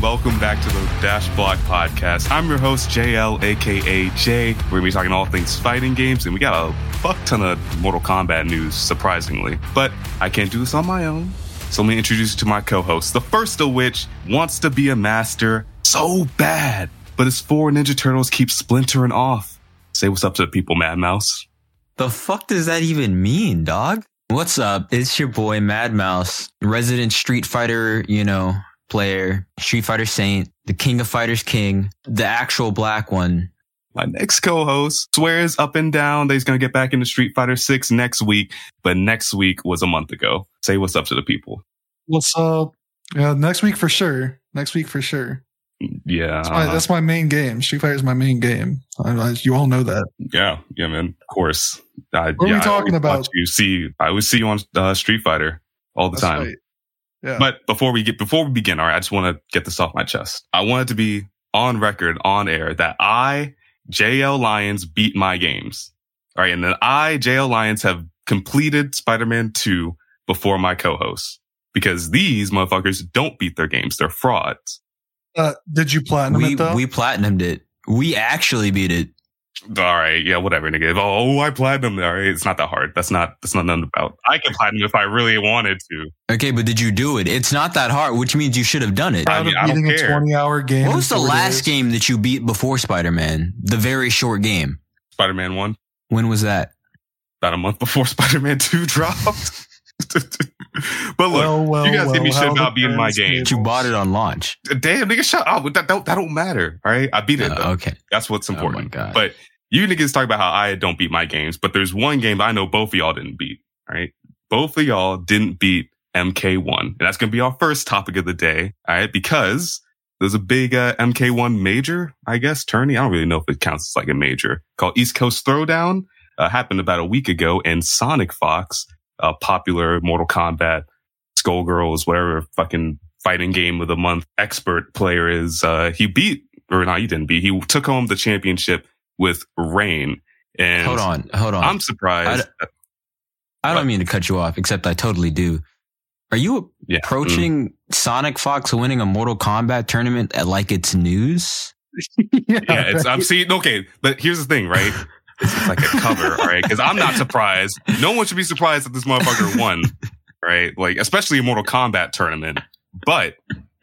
welcome back to the Dash Block Podcast. I'm your host, Jael, aka Jay. We're gonna be talking all things fighting games, and we got a fuck ton of Mortal Kombat news, surprisingly. But I can't do this on my own. So let me introduce you to my co-hosts. The first of which wants to be a master so bad, but his four Ninja Turtles keep splintering off. Say what's up to the people, Mad Mouse. The fuck does that even mean, dog? What's up? It's your boy Mad Mouse, resident Street Fighter, you know, player, Street Fighter Saint, the King of Fighters King, the actual black one. My next co-host swears up and down that he's going to get back into Street Fighter 6 next week, but next week was a month ago. Say what's up to the people. What's up? Yeah, next week for sure. Next week for sure. Yeah. That's my, that's my main game. Street Fighter is my main game. I, I, you all know that. Yeah, yeah, man. Of course. I, What are we talking always about? You see, I always see you on uh, Street Fighter all the That's time. right. Yeah. But before we get before we begin, all right, I just want to get this off my chest. I want it to be on record, on air, that I, Jael Lions, beat my games. All right, and that I, Jael Lions, have completed Spider-Man 2 before my co-hosts. Because these motherfuckers don't beat their games. They're frauds. uh, did you platinum We it though? we platinumed it. We actually beat it. All right, yeah, whatever, nigga. Oh, oh, I platinum. All right, it's not that hard. That's not, that's not nothing about. I can platinum if I really wanted to. Okay, but did you do it? It's not that hard, which means you should have done it. I Proud mean, I don't beating a care. 20 hour game. What was the last days. game that you beat before Spider-Man? The very short game. Spider-Man 1. When was that? about a month before Spider-Man 2 dropped. but look, Well, well, you guys give me well, shit how about the beating my game. did. You bought it on launch. damn nigga, shut up. That, that, that don't matter. All right. I beat it Uh, though. okay. That's what's Oh my important. God. But you niggas talk about how I don't beat my games, but there's one game I know both of y'all didn't beat. All right. Both of y'all didn't beat MK1. And that's going to be our first topic of the day. All right. Because there's a big uh, MK1 major, I guess, tourney. I don't really know if it counts as like a major called East Coast Throwdown. Uh, happened about a week ago and Sonic Fox, a popular Mortal Kombat, Skullgirls, whatever fucking fighting game of the month expert player is, uh, he beat, or not, he didn't beat, he took home the championship with Rain. And Hold on. Hold on. I'm surprised. I don't mean to cut you off, except I totally do. Are you yeah. approaching Sonic Fox winning a Mortal Kombat tournament like it's news? yeah, yeah, it's, I'm seeing, okay, but here's the thing, right? It's, it's like a cover, all right? Because I'm not surprised. No one should be surprised that this motherfucker won, right? Like, especially a Mortal Kombat tournament. But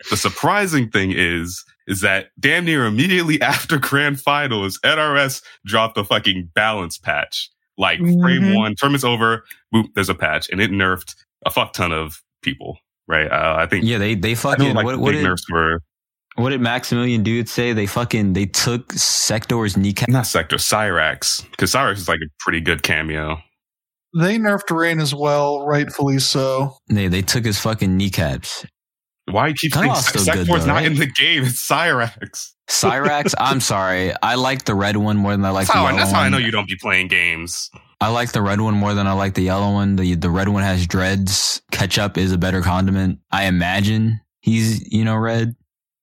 the surprising thing is, is that damn near immediately after grand finals, NRS dropped a fucking balance patch. Like frame Mhm. one, tournament's over, boop, there's a patch, and it nerfed a fuck ton of people, right? Uh, I think Yeah, they they I know fucking like what, what big did nerfs were what did Maximilian Dood say? They fucking they took Sektor's kneecap. not Sektor, Cyrax, because Cyrax is like a pretty good cameo. They nerfed Rain as well, rightfully so. They they took his fucking kneecaps. Why you keep saying Kinda good, though, not right? in the game? It's Cyrax. Cyrax, I'm sorry. I like the red one more than I like That's, the how, I- yellow that's how I know you don't be playing games. I like the red one more than I like the yellow one. The the red one has dreads. Ketchup is a better condiment. I imagine he's you know red.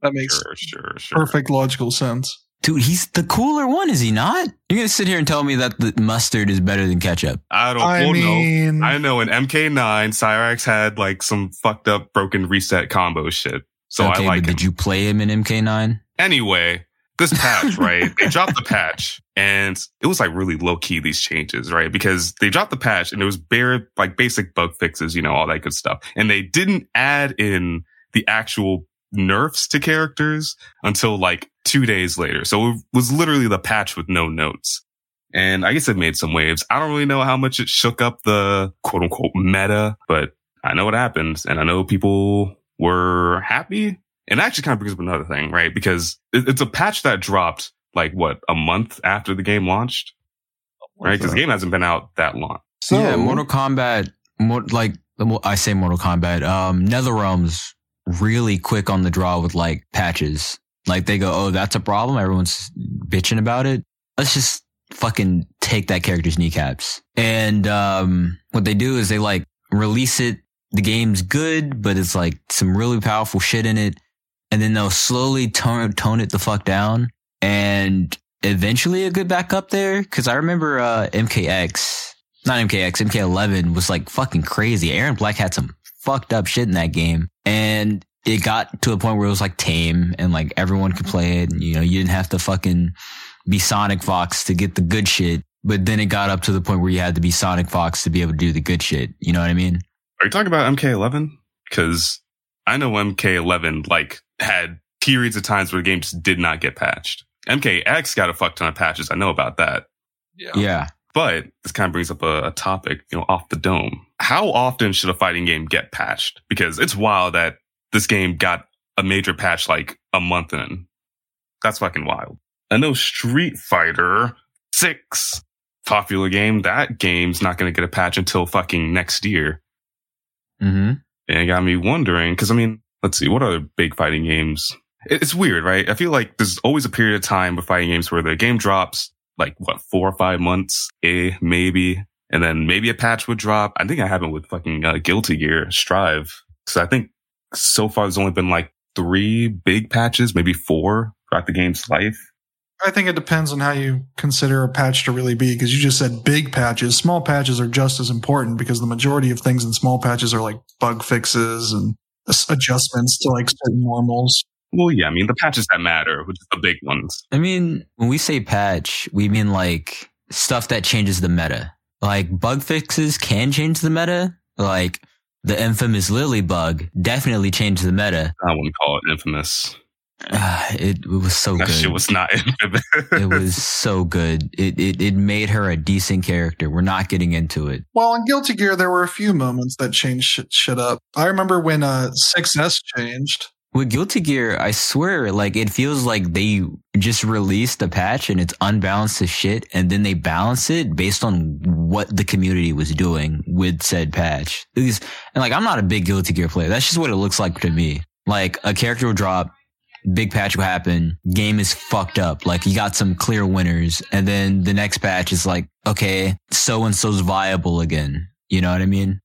That makes Sure, sure, sure. perfect logical sense. Dude, he's the cooler one, is he not? You're gonna sit here and tell me that the mustard is better than ketchup? I don't I well, no. I know in MK9, Cyrax had like some fucked up broken reset combo shit. So okay, I like but him. did you play him in MK9? Anyway, this patch, right? they dropped the patch and it was like really low key, these changes, right? Because they dropped the patch and it was bare, like basic bug fixes, you know, all that good stuff. And they didn't add in the actual nerfs to characters until like two days later. So it was literally the patch with no notes. And I guess it made some waves. I don't really know how much it shook up the quote unquote meta, but I know what happened and I know people were happy. And that actually kind of brings up another thing, right? Because it's a patch that dropped like what a month after the game launched, right? Because the game hasn't been out that long. so yeah, Mortal Kombat, like I say Mortal Kombat. Um, NetherRealm's really quick on the draw with like patches. Like they go, oh, that's a problem. Everyone's bitching about it. Let's just fucking take that character's kneecaps. And um, what they do is they like release it. The game's good, but it's like some really powerful shit in it. And then they'll slowly tone, tone it the fuck down. And eventually it get back up there. Cause I remember, uh, MKX, not MKX, MK11 was like fucking crazy. Erron Black had some fucked up shit in that game. And it got to a point where it was like tame and like everyone could play it. And, you know, you didn't have to fucking be Sonic Fox to get the good shit. But then it got up to the point where you had to be Sonic Fox to be able to do the good shit. You know what I mean? Are you talking about MK11? Because I know MK11 like had periods of times where the game just did not get patched. MKX got a fuck ton of patches. I know about that. Yeah. Yeah. But this kind of brings up a, a topic, you know, off the dome. How often should a fighting game get patched? Because it's wild that this game got a major patch like a month in. That's fucking wild. I know Street Fighter 6, popular game, that game's not going to get a patch until fucking next year. hmm And it got me wondering, because I mean, let's see, what other big fighting games? It's weird, right? I feel like there's always a period of time with fighting games where the game drops like what, four or five months, eh, maybe. And then maybe a patch would drop. I think I happened with fucking uh, Guilty Gear Strive. So I think so far there's only been like three big patches, maybe four throughout the game's life. I think it depends on how you consider a patch to really be, because you just said big patches. Small patches are just as important because the majority of things in small patches are like bug fixes and adjustments to like certain normals. Well, yeah, I mean, the patches that matter, which is the big ones. I mean, when we say patch, we mean like stuff that changes the meta. Like bug fixes can change the meta. Like the infamous Lily bug definitely changed the meta. I wouldn't call it infamous. Ah, it, it was so That good. shit was not infamous. it was so good. It, it it made her a decent character. We're not getting into it. Well, in Guilty Gear, there were a few moments that changed shit, shit up. I remember when uh, 6S changed. With Guilty Gear, I swear, like it feels like they just released a patch and it's unbalanced as shit, and then they balance it based on what the community was doing with said patch. Because, and like, I'm not a big Guilty Gear player. That's just what it looks like to me. Like a character will drop, big patch will happen, game is fucked up. Like you got some clear winners, and then the next patch is like, okay, so and so's viable again. You know what I mean?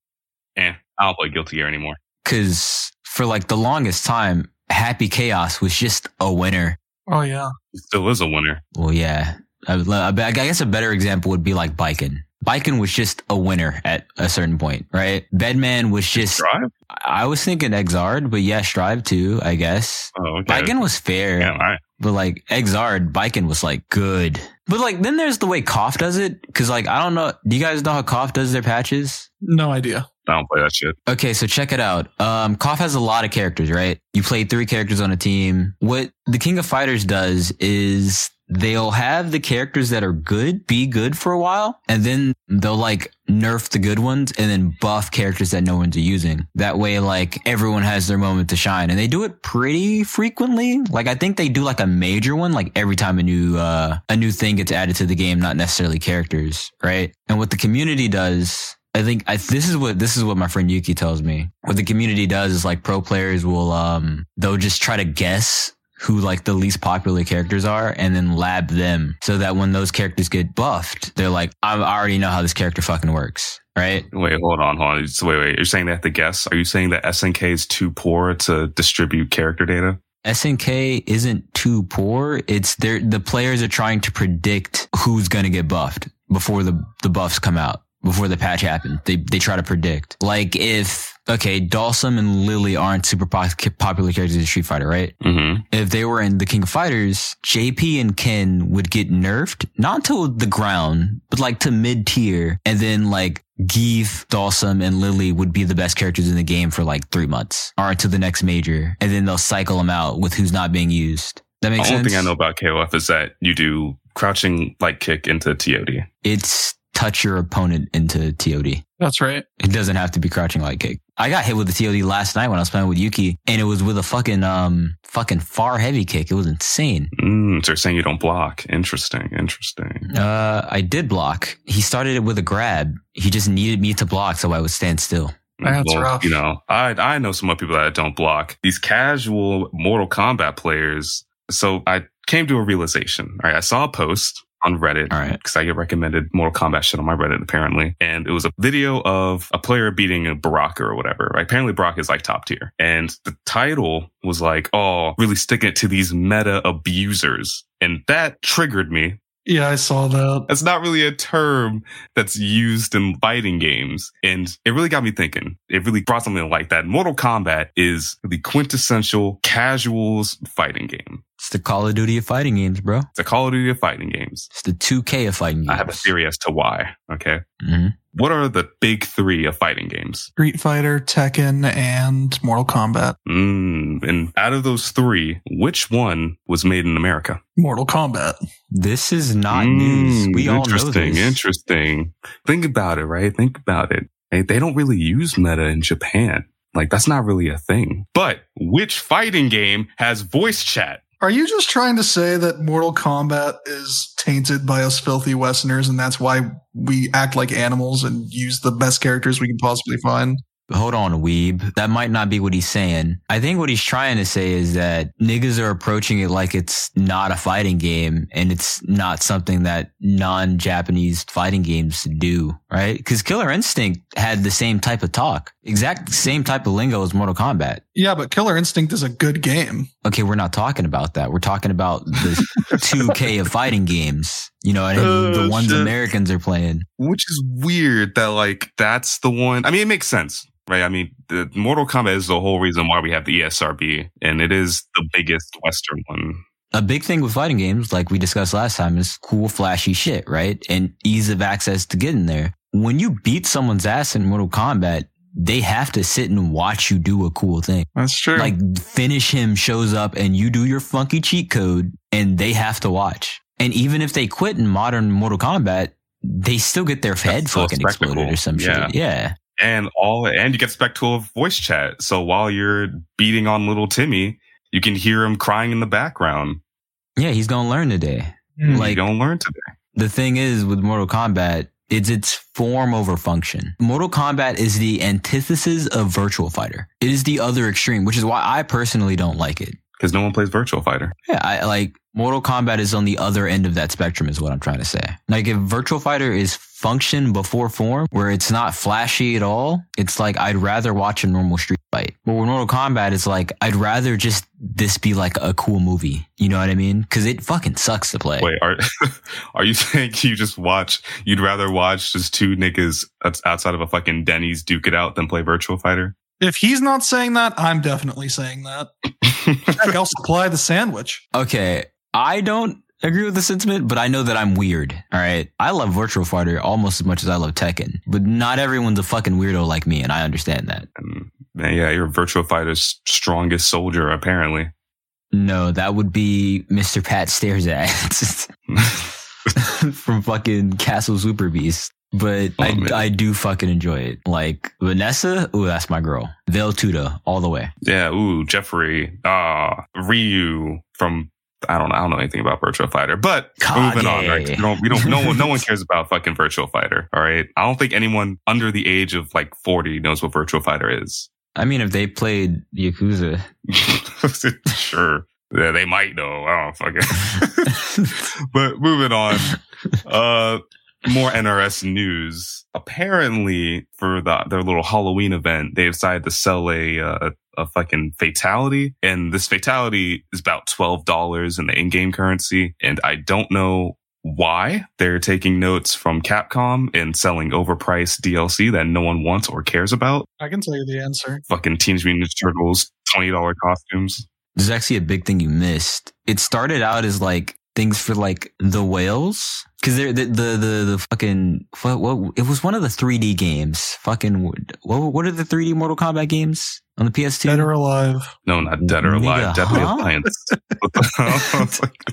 Yeah, I don't play Guilty Gear anymore. Cause for like the longest time, Happy Chaos was just a winner. Oh, yeah. It still is a winner. Well, yeah. I, would I guess a better example would be like Baiken. Baiken was just a winner at a certain point, right? Bedman was just, Drive? I was thinking Xrd, but yeah, Strive too, I guess. Oh, okay. Baiken was fair, Yeah, all right. but like Xrd, Baiken was like good. But like, then there's the way KOF does it. Cause like, I don't know. Do you guys know how KOF does their patches? No idea. I don't play that shit. Okay, so check it out. Um, KOF has a lot of characters, right? You play three characters on a team. What the King of Fighters does is they'll have the characters that are good be good for a while, and then they'll like nerf the good ones and then buff characters that no one's using. That way, like everyone has their moment to shine, and they do it pretty frequently. Like I think they do like a major one, like every time a new uh a new thing gets added to the game, not necessarily characters, right? And what the community does I think I, this is what this is what my friend Yuki tells me. What the community does is like pro players will um they'll just try to guess who like the least popular characters are and then lab them so that when those characters get buffed, they're like, I already know how this character fucking works, right? Wait, hold on, hold on. Wait, wait. You're saying they have to guess? Are you saying that SNK is too poor to distribute character data? SNK isn't too poor. It's they're the players are trying to predict who's gonna get buffed before the the buffs come out. Before the patch happened, they they try to predict. Like if okay, Dhalsim and Lily aren't super popular characters in Street Fighter, right? Mm-hmm. If they were in the King of Fighters, JP and Ken would get nerfed, not to the ground, but like to mid tier, and then like Gief, Dawson, and Lily would be the best characters in the game for like three months, or to the next major, and then they'll cycle them out with who's not being used. That The makes only sense. thing I know about KOF is that you do crouching light kick into TOD. It's touch your opponent into TOD. That's right. It doesn't have to be crouching light kick. I got hit with the TOD last night when I was playing with Yuki, and it was with a fucking um fucking far heavy kick. It was insane. Mm, so you're saying you don't block. Interesting, interesting. Uh, I did block. He started it with a grab. He just needed me to block so I would stand still. That's rough. You know, I I know some more people that don't block. These casual Mortal Kombat players. So I came to a realization. Right, I saw a post on Reddit. All right. Because I get recommended Mortal Kombat shit on my Reddit apparently, and it was a video of a player beating a Baraka or whatever. Right? Apparently, Baraka is like top tier, and the title was like, "Oh, really sticking it to these meta abusers," and that triggered me Yeah, I saw that. That's not really a term that's used in fighting games. And it really got me thinking. It really brought something like that. Mortal Kombat is the quintessential casuals fighting game. It's the Call of Duty of fighting games, bro. It's the Call of Duty of fighting games. It's the 2K of fighting games. I have a theory as to why. Okay. Mhm. What are the big three of fighting games? Street Fighter, Tekken, and Mortal Kombat. Mm, and out of those three, which one was made in America? Mortal Kombat. This is not news. Mm, We all know interesting, this. interesting. Think about it, right? Think about it. They, they don't really use meta in Japan. Like that's not really a thing. But which fighting game has voice chat? Are you just trying to say that Mortal Kombat is tainted by us filthy Westerners and that's why we act like animals and use the best characters we can possibly find? Hold on, Weeb. That might not be what he's saying. I think what he's trying to say is that niggas are approaching it like it's not a fighting game and it's not something that non-Japanese fighting games do, right? Because Killer Instinct had the same type of talk, exact same type of lingo as Mortal Kombat. Yeah, but Killer Instinct is a good game. Okay, we're not talking about that. We're talking about the 2K of fighting games. You know, what I oh, the Oh, ones shit. Americans are playing. Which is weird that like that's the one. I mean, it makes sense, right? I mean, the Mortal Kombat is the whole reason why we have the ESRB, and it is the biggest Western one. a big thing with fighting games, like we discussed last time, is cool, flashy shit, right? And ease of access to get in there. When you beat someone's ass in Mortal Kombat, they have to sit and watch you do a cool thing. That's true. Like finish him shows up and you do your funky cheat code and they have to watch. And even if they quit in modern Mortal Kombat, they still get their head still a fucking exploded or some Yeah. shit. Yeah. and all and you get spectacle of voice chat. So while you're beating on little Timmy, you can hear him crying in the background. Yeah, he's gonna learn today. Hmm. like- You're gonna learn today. the thing is with Mortal Kombat, it's its form over function. Mortal Kombat is the antithesis of Virtual Fighter. It is the other extreme, which is why I personally don't like it. Because no one plays Virtual Fighter. Yeah, I like Mortal Kombat is on the other end of that spectrum is what I'm trying to say. Like if Virtual Fighter is function before form, where it's not flashy at all, it's like I'd rather watch a normal street fight. But with Mortal Kombat, it's like I'd rather just this be like a cool movie. You know what I mean? Because it fucking sucks to play. Wait, are are you saying you just watch? You'd rather watch just two niggas outside of a fucking Denny's duke it out than play Virtual Fighter? if he's not saying that, I'm definitely saying that. Heck, I'll supply the sandwich. Okay, I don't agree with the sentiment, but I know that I'm weird. All right, I love Virtual Fighter almost as much as I love Tekken, but not everyone's a fucking weirdo like me, and I understand that. And, man, yeah, you're Virtual Fighter's strongest soldier, apparently. No, that would be Mr. Pat Stares at from fucking Castle Super Beast. But Oh, I, man. I do fucking enjoy it. Like Vanessa, ooh, that's my girl. Veil Tuda, all the way. yeah, ooh, Jeffrey, ah, Ryu from. I don't know. I don't know anything about Virtual Fighter, but we're moving on. Right? We don't. We don't. No one. No one cares about fucking Virtual Fighter. All right. I don't think anyone under the age of like forty knows what Virtual Fighter is. I mean, if they played Yakuza, sure. Yeah, they might know. I don't fucking. but moving on. Uh, more NRS news. Apparently, for the their little Halloween event, they decided to sell a uh, a fucking fatality, and this fatality is about twelve dollars in the in-game currency, and I don't know why they're taking notes from Capcom and selling overpriced DLC that no one wants or cares about. I can tell you the answer. Fucking Teenage Mutant Ninja Turtles twenty dollar costumes. there's actually a big thing you missed. It started out as like things for like the whales because they're the, the the the fucking what, what it was one of the 3D games. Fucking what what are the 3D Mortal Kombat games on the PS2? Dead or alive. No, not Dead or Alive. Nigga, Deadly huh? Alliance. What the hell? It's like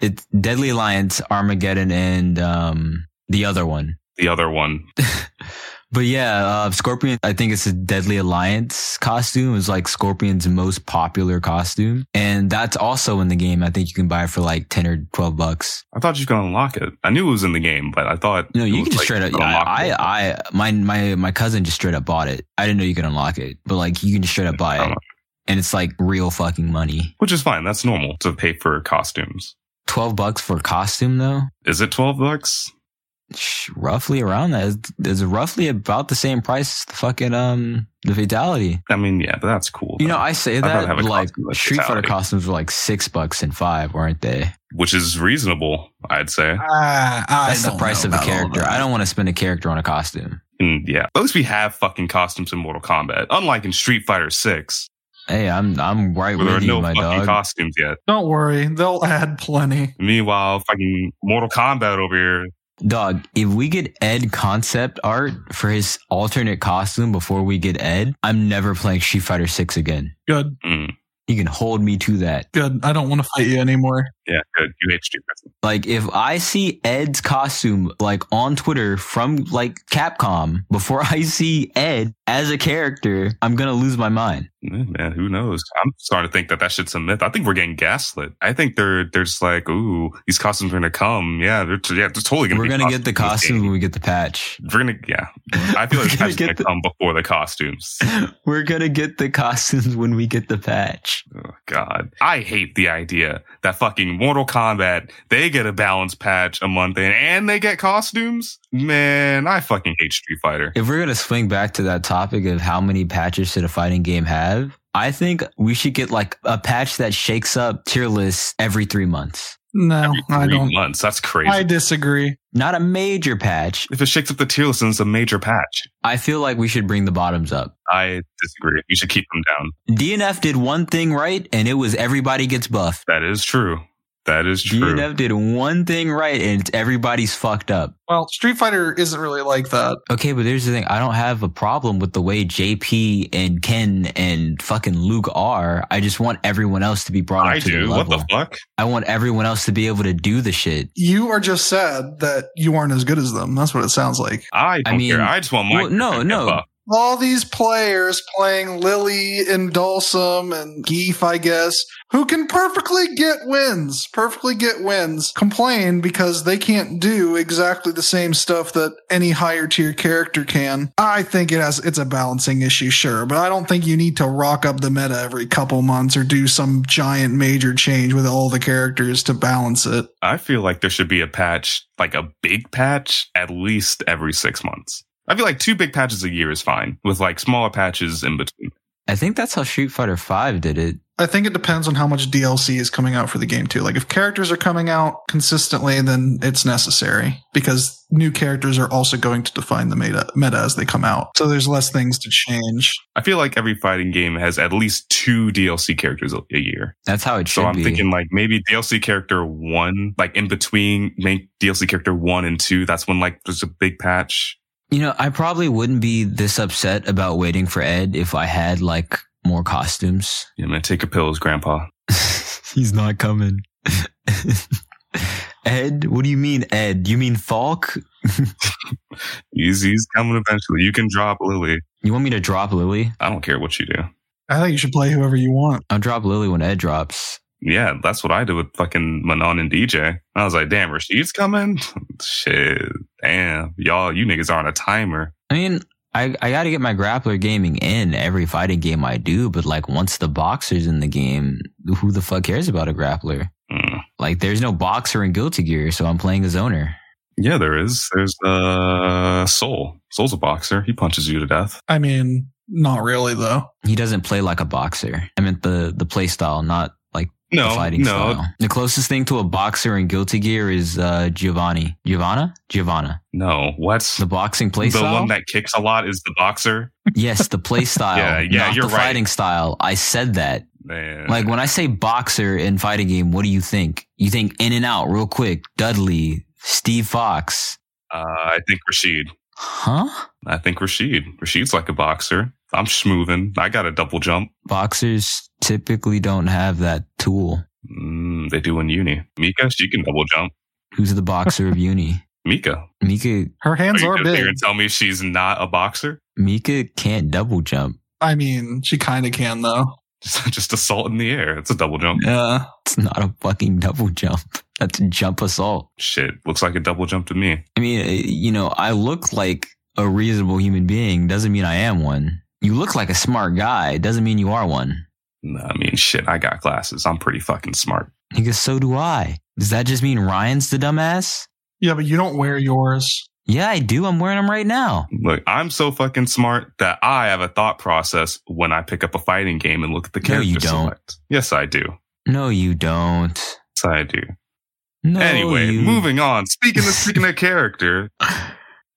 it's Deadly Alliance, Armageddon, and um the other one. the other one. But yeah, uh, Scorpion, I think it's a Deadly Alliance costume. It's like Scorpion's most popular costume. And that's also in the game. I think you can buy it for like 10 or 12 bucks. I thought you could unlock it. I knew it was in the game, but I thought No, you can just like, straight up. I, I, I, my, my, my cousin just straight up bought it. I didn't know you could unlock it, but like you can just straight up buy it. Oh. And it's like real fucking money. which is fine. That's normal to pay for costumes. 12 bucks for a costume though? Is it twelve bucks? Sh- roughly around that is, is roughly about the same price as the fucking um the fatality. I mean, yeah, but that's cool. You know, I say that have a like costume Street Fighter costumes were like six bucks and five, weren't they? which is reasonable, I'd say. Ah, That's the price of a character. that. I don't want to spend a character on a costume. And yeah, at least we have fucking costumes in Mortal Kombat, unlike in Street Fighter Six, Hey, I'm I'm right where with you, no my dog. costumes yet. Don't worry, they'll add plenty. Meanwhile, fucking Mortal Kombat over here. Dog, if we get Ed concept art for his alternate costume before we get Ed, I'm never playing Street Fighter 6 again. Good, Mm, You can hold me to that. good. I don't want to fight you anymore. Yeah, good. You hate Street Fighter. Like if I see Ed's costume like on Twitter from like Capcom before I see Ed as a character, I'm gonna lose my mind. Yeah, man, who knows? I'm starting to think that that shit's a myth. I think we're getting gaslit. I think they're they're just like, ooh, these costumes are gonna come. Yeah, they're yeah, they're totally gonna. We're gonna get the costumes in this costumes game. when we get the patch. We're gonna yeah. I feel like the patch gonna the- come before the costumes. We're gonna get the costumes when we get the patch. Oh, God, I hate the idea that fucking Mortal Kombat they get a balance patch a month in and they get costumes. Man, I fucking hate Street Fighter. If we're gonna swing back to that topic of how many patches should a fighting game have, I think we should get like a patch that shakes up tier lists every three months. No, Every I don't. months. That's crazy. I disagree. Not a major patch. if it shakes up the tier list, then it's a major patch. I feel like we should bring the bottoms up. I disagree. You should keep them down. DNF did one thing right, and it was everybody gets buffed. That is true. That is true. DNF did one thing right, and everybody's fucked up. Well, Street Fighter isn't really like that. Okay, but there's the thing. I don't have a problem with the way JP and Ken and fucking Luke are. I just want everyone else to be brought up to their do. What level. the fuck? I want everyone else to be able to do the shit. You are just sad that you aren't as good as them. That's what it sounds like. I don't mean, care. I just want my well, no, no. get buffed. All these players playing Lily and Dhalsim and Gief, I guess, who can perfectly get wins, perfectly get wins, complain because they can't do exactly the same stuff that any higher tier character can. I think it has, it's a balancing issue, sure, but I don't think you need to rock up the meta every couple months or do some giant major change with all the characters to balance it. I feel like there should be a patch, like a big patch, at least every six months. I feel like two big patches a year is fine, with like smaller patches in between. I think that's how Street Fighter Five did it. I think it depends on how much DLC is coming out for the game too. Like if characters are coming out consistently, then it's necessary because new characters are also going to define the meta, meta as they come out. So there's less things to change. I feel like every fighting game has at least two DLC characters a a year. That's how it should be. So I'm be. thinking like maybe DLC character one, like in between main DLC character one and two, that's when like there's a big patch. You know, I probably wouldn't be this upset about waiting for Ed if I had like more costumes. Yeah, man, take your pills, grandpa. He's not coming. Ed, what do you mean, Ed? You mean Falk? He's, he's coming eventually. You can drop Lily. You want me to drop Lily? I don't care what you do. I think you should play whoever you want. I'll drop Lily when Ed drops. Yeah, that's what I did with fucking Manon and DJ. I was like, damn, Rashid's coming? Shit. Damn. Y'all, you niggas are on a timer. I mean, I, I gotta get my grappler gaming in every fighting game I do, but like once the boxer's in the game, who the fuck cares about a grappler? Mm. Like there's no boxer in Guilty Gear, so I'm playing a zoner. Yeah, there is. There's uh Sol. Sol's a boxer. He punches you to death. I mean, not really though. He doesn't play like a boxer. I meant the, the play style, not like the No, fighting no. style. The closest thing to a boxer in Guilty Gear is uh, Giovanni. Giovanna? Giovanna. No. what's The boxing play the style? one that kicks a lot is the boxer. yes, the play style. Yeah, yeah, not you're the right. fighting style. I said that. Man. Like when I say boxer in fighting game, what do you think? You think in and out real quick. Dudley, Steve Fox. uh, I think Rashid. Huh? I think Rashid. Rashid's like a boxer. I'm schmoovin'. I got a double jump. Boxers typically don't have that tool. Mm, they do in uni. Mika, she can double jump. Who's the boxer of uni? Mika. Mika Her hands are you are gonna sit here big. and tell me she's not a boxer? Mika can't double jump. I mean, she kind of can though. Just, just assault in the air. It's a double jump. Yeah. It's not a fucking double jump. That's a jump assault. Shit, looks like a double jump to me. I mean, uh, you know, I look like a reasonable human being. Doesn't mean I am one. You look like a smart guy. Doesn't mean you are one. No, I mean, shit, I got glasses. I'm pretty fucking smart. Because so do I. Does that just mean Ryan's the dumbass? Yeah, but you don't wear yours. Yeah, I do. I'm wearing them right now. Look, I'm so fucking smart that I have a thought process when I pick up a fighting game and look at the No, character you don't. select. Yes, I do. No, you don't. Yes, I do. No, anyway, you- moving on. Speaking of speaking of character,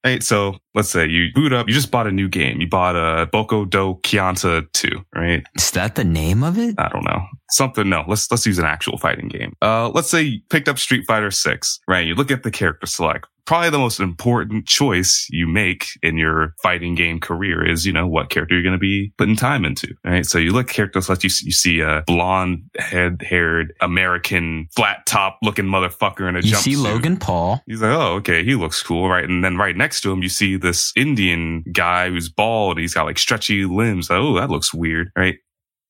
hey, so let's say you boot up, you just bought a new game. You bought a Boko do Kianta 2, right? Is that the name of it? I don't know. Something no, let's let's use an actual fighting game. Uh let's say you picked up Street Fighter 6, right? You look at the character select. Probably the most important choice you make in your fighting game career is, you know, what character you're going to be putting time into, right? So you look at character select, you, see- you see a blonde head haired American flat top looking motherfucker in a You jumpsuit. see Logan Paul. He's like, oh, okay, he looks cool, right? And then right next to him, you see this Indian guy who's bald he's got like stretchy limbs. Oh, that looks weird, right?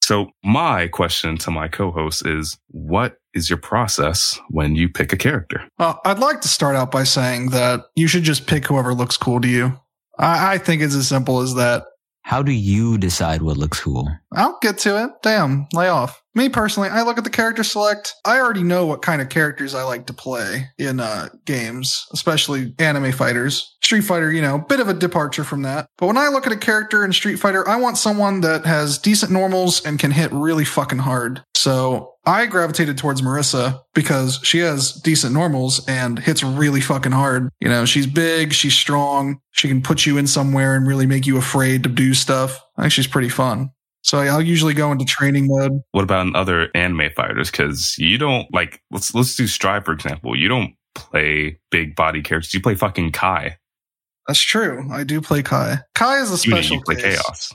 So my question to my co-host is, what is your process when you pick a character? Well, I'd like to start out by saying that you should just pick whoever looks cool to you. I, I think it's as simple as that. How do you decide what looks cool? I'll get to it. Damn, lay off. Me personally, I look at the character select. I already know what kind of characters I like to play in uh, games, especially anime fighters. Street Fighter, you know, bit of a departure from that. But when I look at a character in Street Fighter, I want someone that has decent normals and can hit really fucking hard. So I gravitated towards Marisa because she has decent normals and hits really fucking hard. You know, she's big, she's strong, she can put you in somewhere and really make you afraid to do stuff. I think she's pretty fun. So I'll usually go into training mode. What about in other anime fighters? Cause you don't like, let's, let's do Strive, for example. You don't play big body characters. You play fucking Ky. That's true. I do play Ky. Ky is a You, mean special you play case. Chaos.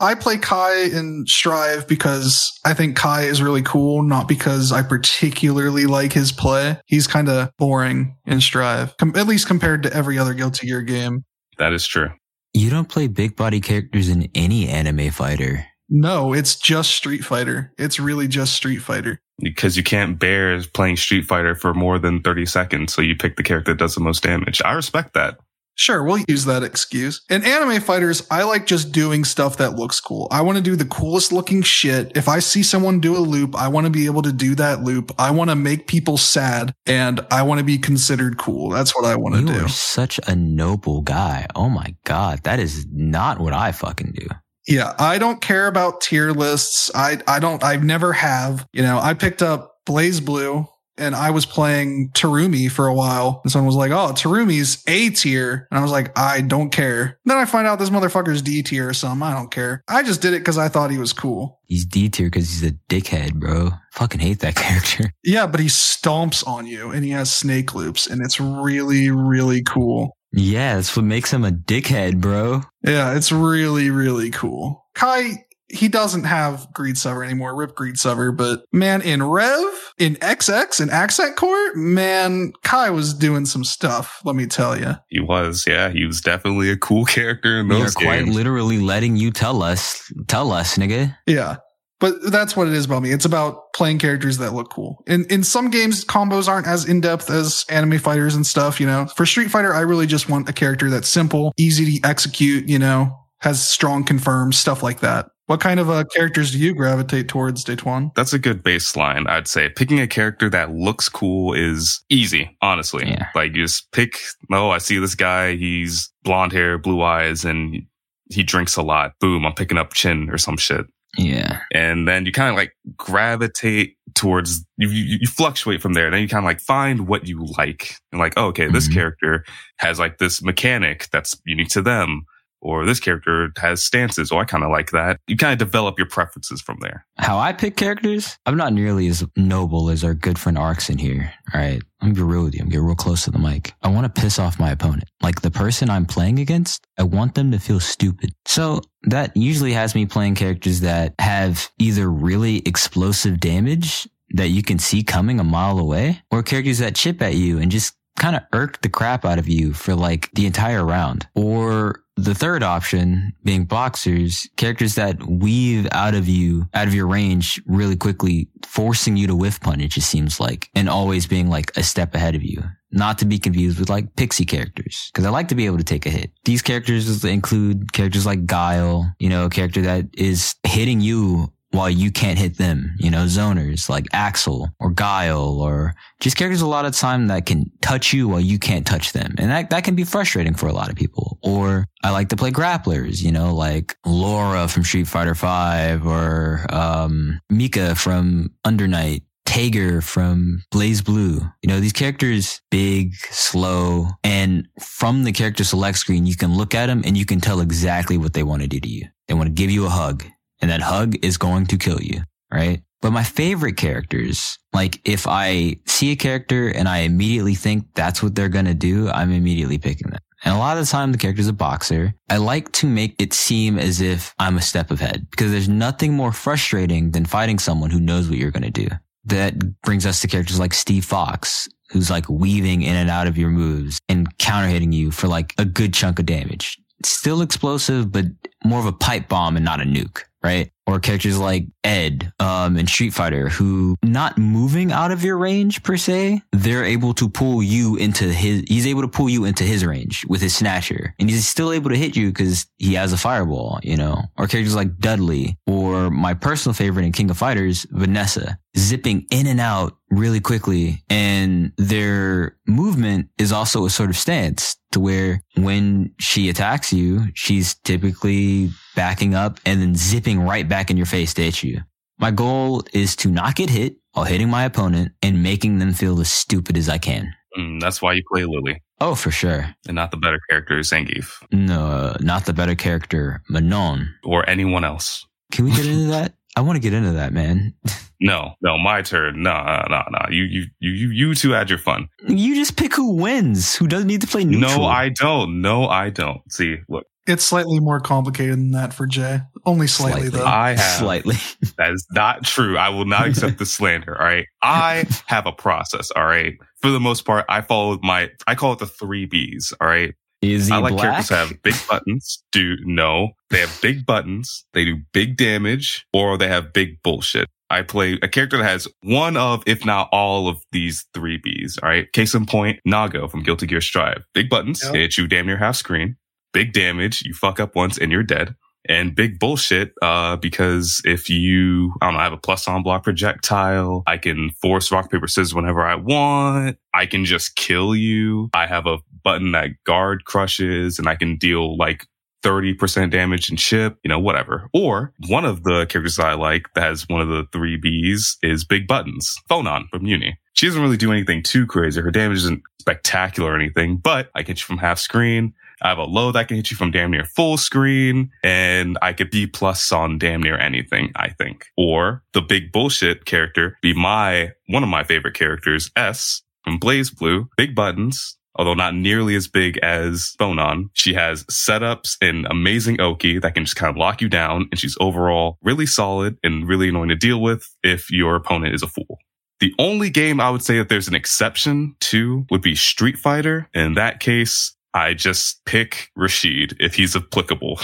I play Ky in Strive because I think Ky is really cool, not because I particularly like his play. He's kind of boring in Strive, com- at least compared to every other Guilty Gear game. That is true. You don't play big body characters in any anime fighter. No, it's just Street Fighter. It's really just Street Fighter. Because you can't bear playing Street Fighter for more than 30 seconds. So you pick the character that does the most damage. I respect that. Sure, we'll use that excuse. In anime fighters, I like just doing stuff that looks cool. I want to do the coolest looking shit. If I see someone do a loop, I want to be able to do that loop. I want to make people sad and I want to be considered cool. That's what I want to You do. are such a noble guy. Oh my god, that is not what I fucking do. Yeah, I don't care about tier lists. I I don't I've never have. You know, I picked up BlazBlue and I was playing Terumi for a while. And someone was like, "Oh, Terumi's A tier." And I was like, "I don't care." Then I find out this motherfucker's D tier or something. I don't care. I just did it cuz I thought he was cool. He's D tier because he's a dickhead, bro. Fucking hate that character. Yeah, but he stomps on you and he has snake loops and it's really really cool. Yeah, that's what makes him a dickhead, bro. Yeah, it's really, really cool. Ky, he doesn't have Greed Sever anymore, Rip Greed Sever, but man, in Rev, in XX, in Accent Core, man, Ky was doing some stuff, let me tell you. He was, yeah. He was definitely a cool character in We are those quite games. literally letting you tell us, tell us, nigga. Yeah. But that's what it is about me. It's about playing characters that look cool. In in some games, combos aren't as in depth as anime fighters and stuff. You know, for Street Fighter, I really just want a character that's simple, easy to execute. You know, has strong confirms, stuff like that. What kind of uh, characters do you gravitate towards, Daytwan? That's a good baseline, I'd say. Picking a character that looks cool is easy, honestly. Yeah. Like you just pick, oh, I see this guy, he's blonde hair, blue eyes, and he drinks a lot. Boom, I'm picking up Chin or some shit. Yeah. And then you kind of like gravitate towards, you, you, you fluctuate from there. Then you kind of like find what you like. And like, oh, okay, this Mhm. character has like this mechanic that's unique to them. Or this character has stances. Oh, I kind of like that. You kind of develop your preferences from there. How I pick characters, I'm not nearly as noble as our good friend Arxyn here. All right. I'm gonna be real with you. I'm gonna get real close to the mic. I want to piss off my opponent. Like the person I'm playing against, I want them to feel stupid. So that usually has me playing characters that have either really explosive damage that you can see coming a mile away or characters that chip at you and just kind of irk the crap out of you for like the entire round. Or the third option being boxers, characters that weave out of you, out of your range really quickly, forcing you to whiff punish, it seems like, and always being like a step ahead of you. Not to be confused with like pixie characters, because I like to be able to take a hit. These characters include characters like Guile, you know, a character that is hitting you while you can't hit them. You know, zoners like Axl or Guile or just characters a lot of time that can touch you while you can't touch them. And that, that can be frustrating for a lot of people. Or I like to play grapplers, you know, like Laura from Street Fighter 5 or, um, Mika from Undernight. Tager from BlazBlue. You know, these characters, big, slow, and from the character select screen, you can look at them and you can tell exactly what they want to do to you. They want to give you a hug and that hug is going to kill you, right? But my favorite characters, like if I see a character and I immediately think that's what they're going to do, I'm immediately picking them. And a lot of the time, the character's a boxer. I like to make it seem as if I'm a step ahead because there's nothing more frustrating than fighting someone who knows what you're going to do that brings us to characters like Steve Fox, who's like weaving in and out of your moves and counter hitting you for like a good chunk of damage. Still explosive, but more of a pipe bomb and not a nuke, right? Or characters like Ed um, in Street Fighter, who not moving out of your range per se, they're able to pull you into his. He's able to pull you into his range with his snatcher, and he's still able to hit you because he has a fireball, you know. Or characters like Dudley, or my personal favorite in King of Fighters, Vanessa, zipping in and out really quickly, and their movement is also a sort of stance to where when she attacks you, she's typically backing up and then zipping right back in your face to hit you. My goal is to not get hit while hitting my opponent and making them feel as stupid as I can. Mm, that's why you play Lily. Oh, for sure. And not the better character, Zangief. No, not the better character, Manon. Or anyone else. Can we get into that? I want to get into that, man. No, no, my turn. No, no, no. You, you, you, you two had your fun. You just pick who wins. Who doesn't need to play neutral? No, I don't. No, I don't. See, look. It's slightly more complicated than that for Jay. Only slightly, Slightly. though. I have. Slightly. That is not true. I will not accept the slander. All right. I have a process. All right. For the most part, I follow my, I call it the three B's. All right. Is he I like black? characters that have big buttons. Do no, they have big buttons. They do big damage or they have big bullshit. I play a character that has one of, if not all of these three B's. All right. Case in point, Nago from Guilty Gear Strive. Big buttons. Yep. They hit you damn near half screen. Big damage. You fuck up once and you're dead. And big bullshit, uh, because if you, I don't know, I have a plus on block projectile, I can force rock, paper, scissors whenever I want. I can just kill you. I have a button that guard crushes and I can deal like 30% damage and chip, you know, whatever. Or one of the characters that I like that has one of the three Bs is Big Buttons, Phonon from Uni. She doesn't really do anything too crazy. Her damage isn't spectacular or anything, but I hit you from half screen. I have a low that can hit you from damn near full screen and I could be plus on damn near anything, I think. Or the big bullshit character be my, one of my favorite characters, Es from BlazBlue, big buttons, although not nearly as big as Phonon. She has setups and amazing Oki that can just kind of lock you down. And she's overall really solid and really annoying to deal with if your opponent is a fool. The only game I would say that there's an exception to would be Street Fighter. In that case, I just pick Rashid if he's applicable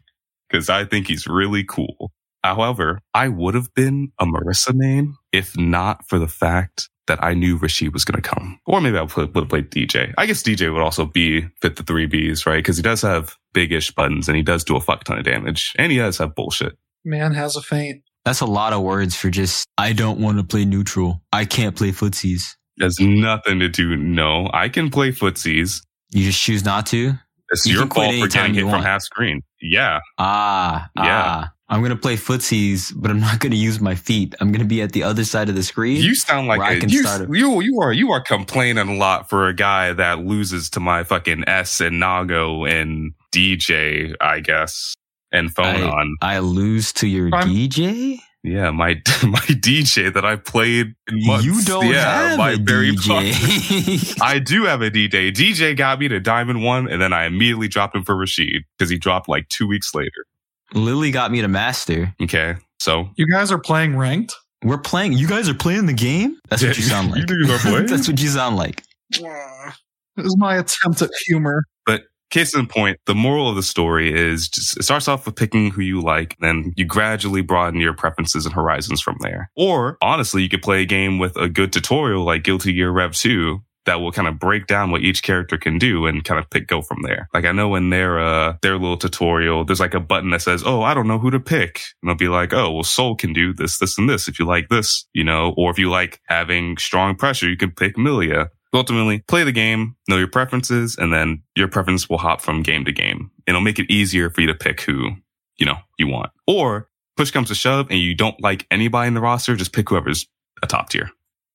because I think he's really cool. However, I would have been a Marisa main if not for the fact that I knew Rashid was going to come. Or maybe I would have played DJ. I guess DJ would also be fit the three Bs, right? Because he does have big-ish buttons and he does do a fuck ton of damage. And he does have bullshit. Man has a faint. That's a lot of words for just, I don't want to play neutral. I can't play footsies. There's nothing to do. No, I can play footsies. You just choose not to? It's You your fault for getting hit from half screen. Yeah. Ah, Yeah. ah. I'm going to play footsies, but I'm not going to use my feet. I'm going to be at the other side of the screen. You sound like I a, can you, start a- you you are you are complaining a lot for a guy that loses to my fucking Es and Nago and DJ, I guess, and Phonon. I lose to your I'm- DJ? Yeah, my my DJ that I played in months. You don't yeah, have my a very DJ. I do have a DJ. DJ got me to Diamond One, and then I immediately dropped him for Rashid because he dropped like two weeks later. Lily got me to master. Okay, so You guys are playing ranked? We're playing. You guys are playing the game? That's what you sound like. You are? That's what you sound like. This is my attempt at humor. Case in point, the moral of the story is just it starts off with picking who you like, then you gradually broaden your preferences and horizons from there. Or honestly, you could play a game with a good tutorial like Guilty Gear Rev 2 that will kind of break down what each character can do and kind of pick go from there. Like I know in their uh their little tutorial, there's like a button that says, "Oh, I don't know who to pick," and they'll be like, "Oh, well, Sol can do this, this, and this if you like this, you know, or if you like having strong pressure, you can pick Millia." Ultimately, play the game, know your preferences, and then your preference will hop from game to game. It'll make it easier for you to pick who you know you want. Or push comes to shove, and you don't like anybody in the roster, just pick whoever's a top tier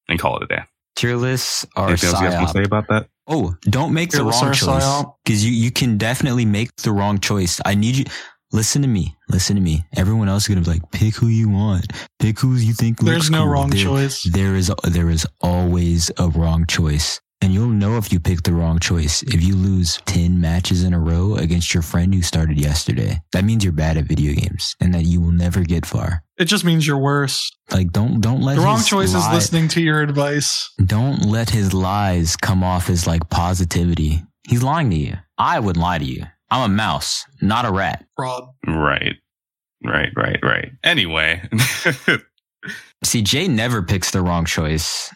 and call it a day. Tier lists are Anything else you guys want to say about that? Oh, don't make the Tier lists wrong choice because you you can definitely make the wrong choice. I need you. Listen to me. Listen to me. Everyone else is gonna be like, pick who you want. Pick who you think. There's no cool. wrong There- choice. There is there is always a wrong choice. And you'll know if you pick the wrong choice if you lose 10 matches in a row against your friend who started yesterday. That means you're bad at video games and that you will never get far. It just means you're worse. Like don't don't let The wrong choice is listening to your advice. Don't let his lies come off as like positivity. He's lying to you. I would lie to you. I'm a mouse, not a rat. Fraud. Right. Right, right, right. Anyway, See, Jay never picks the wrong choice.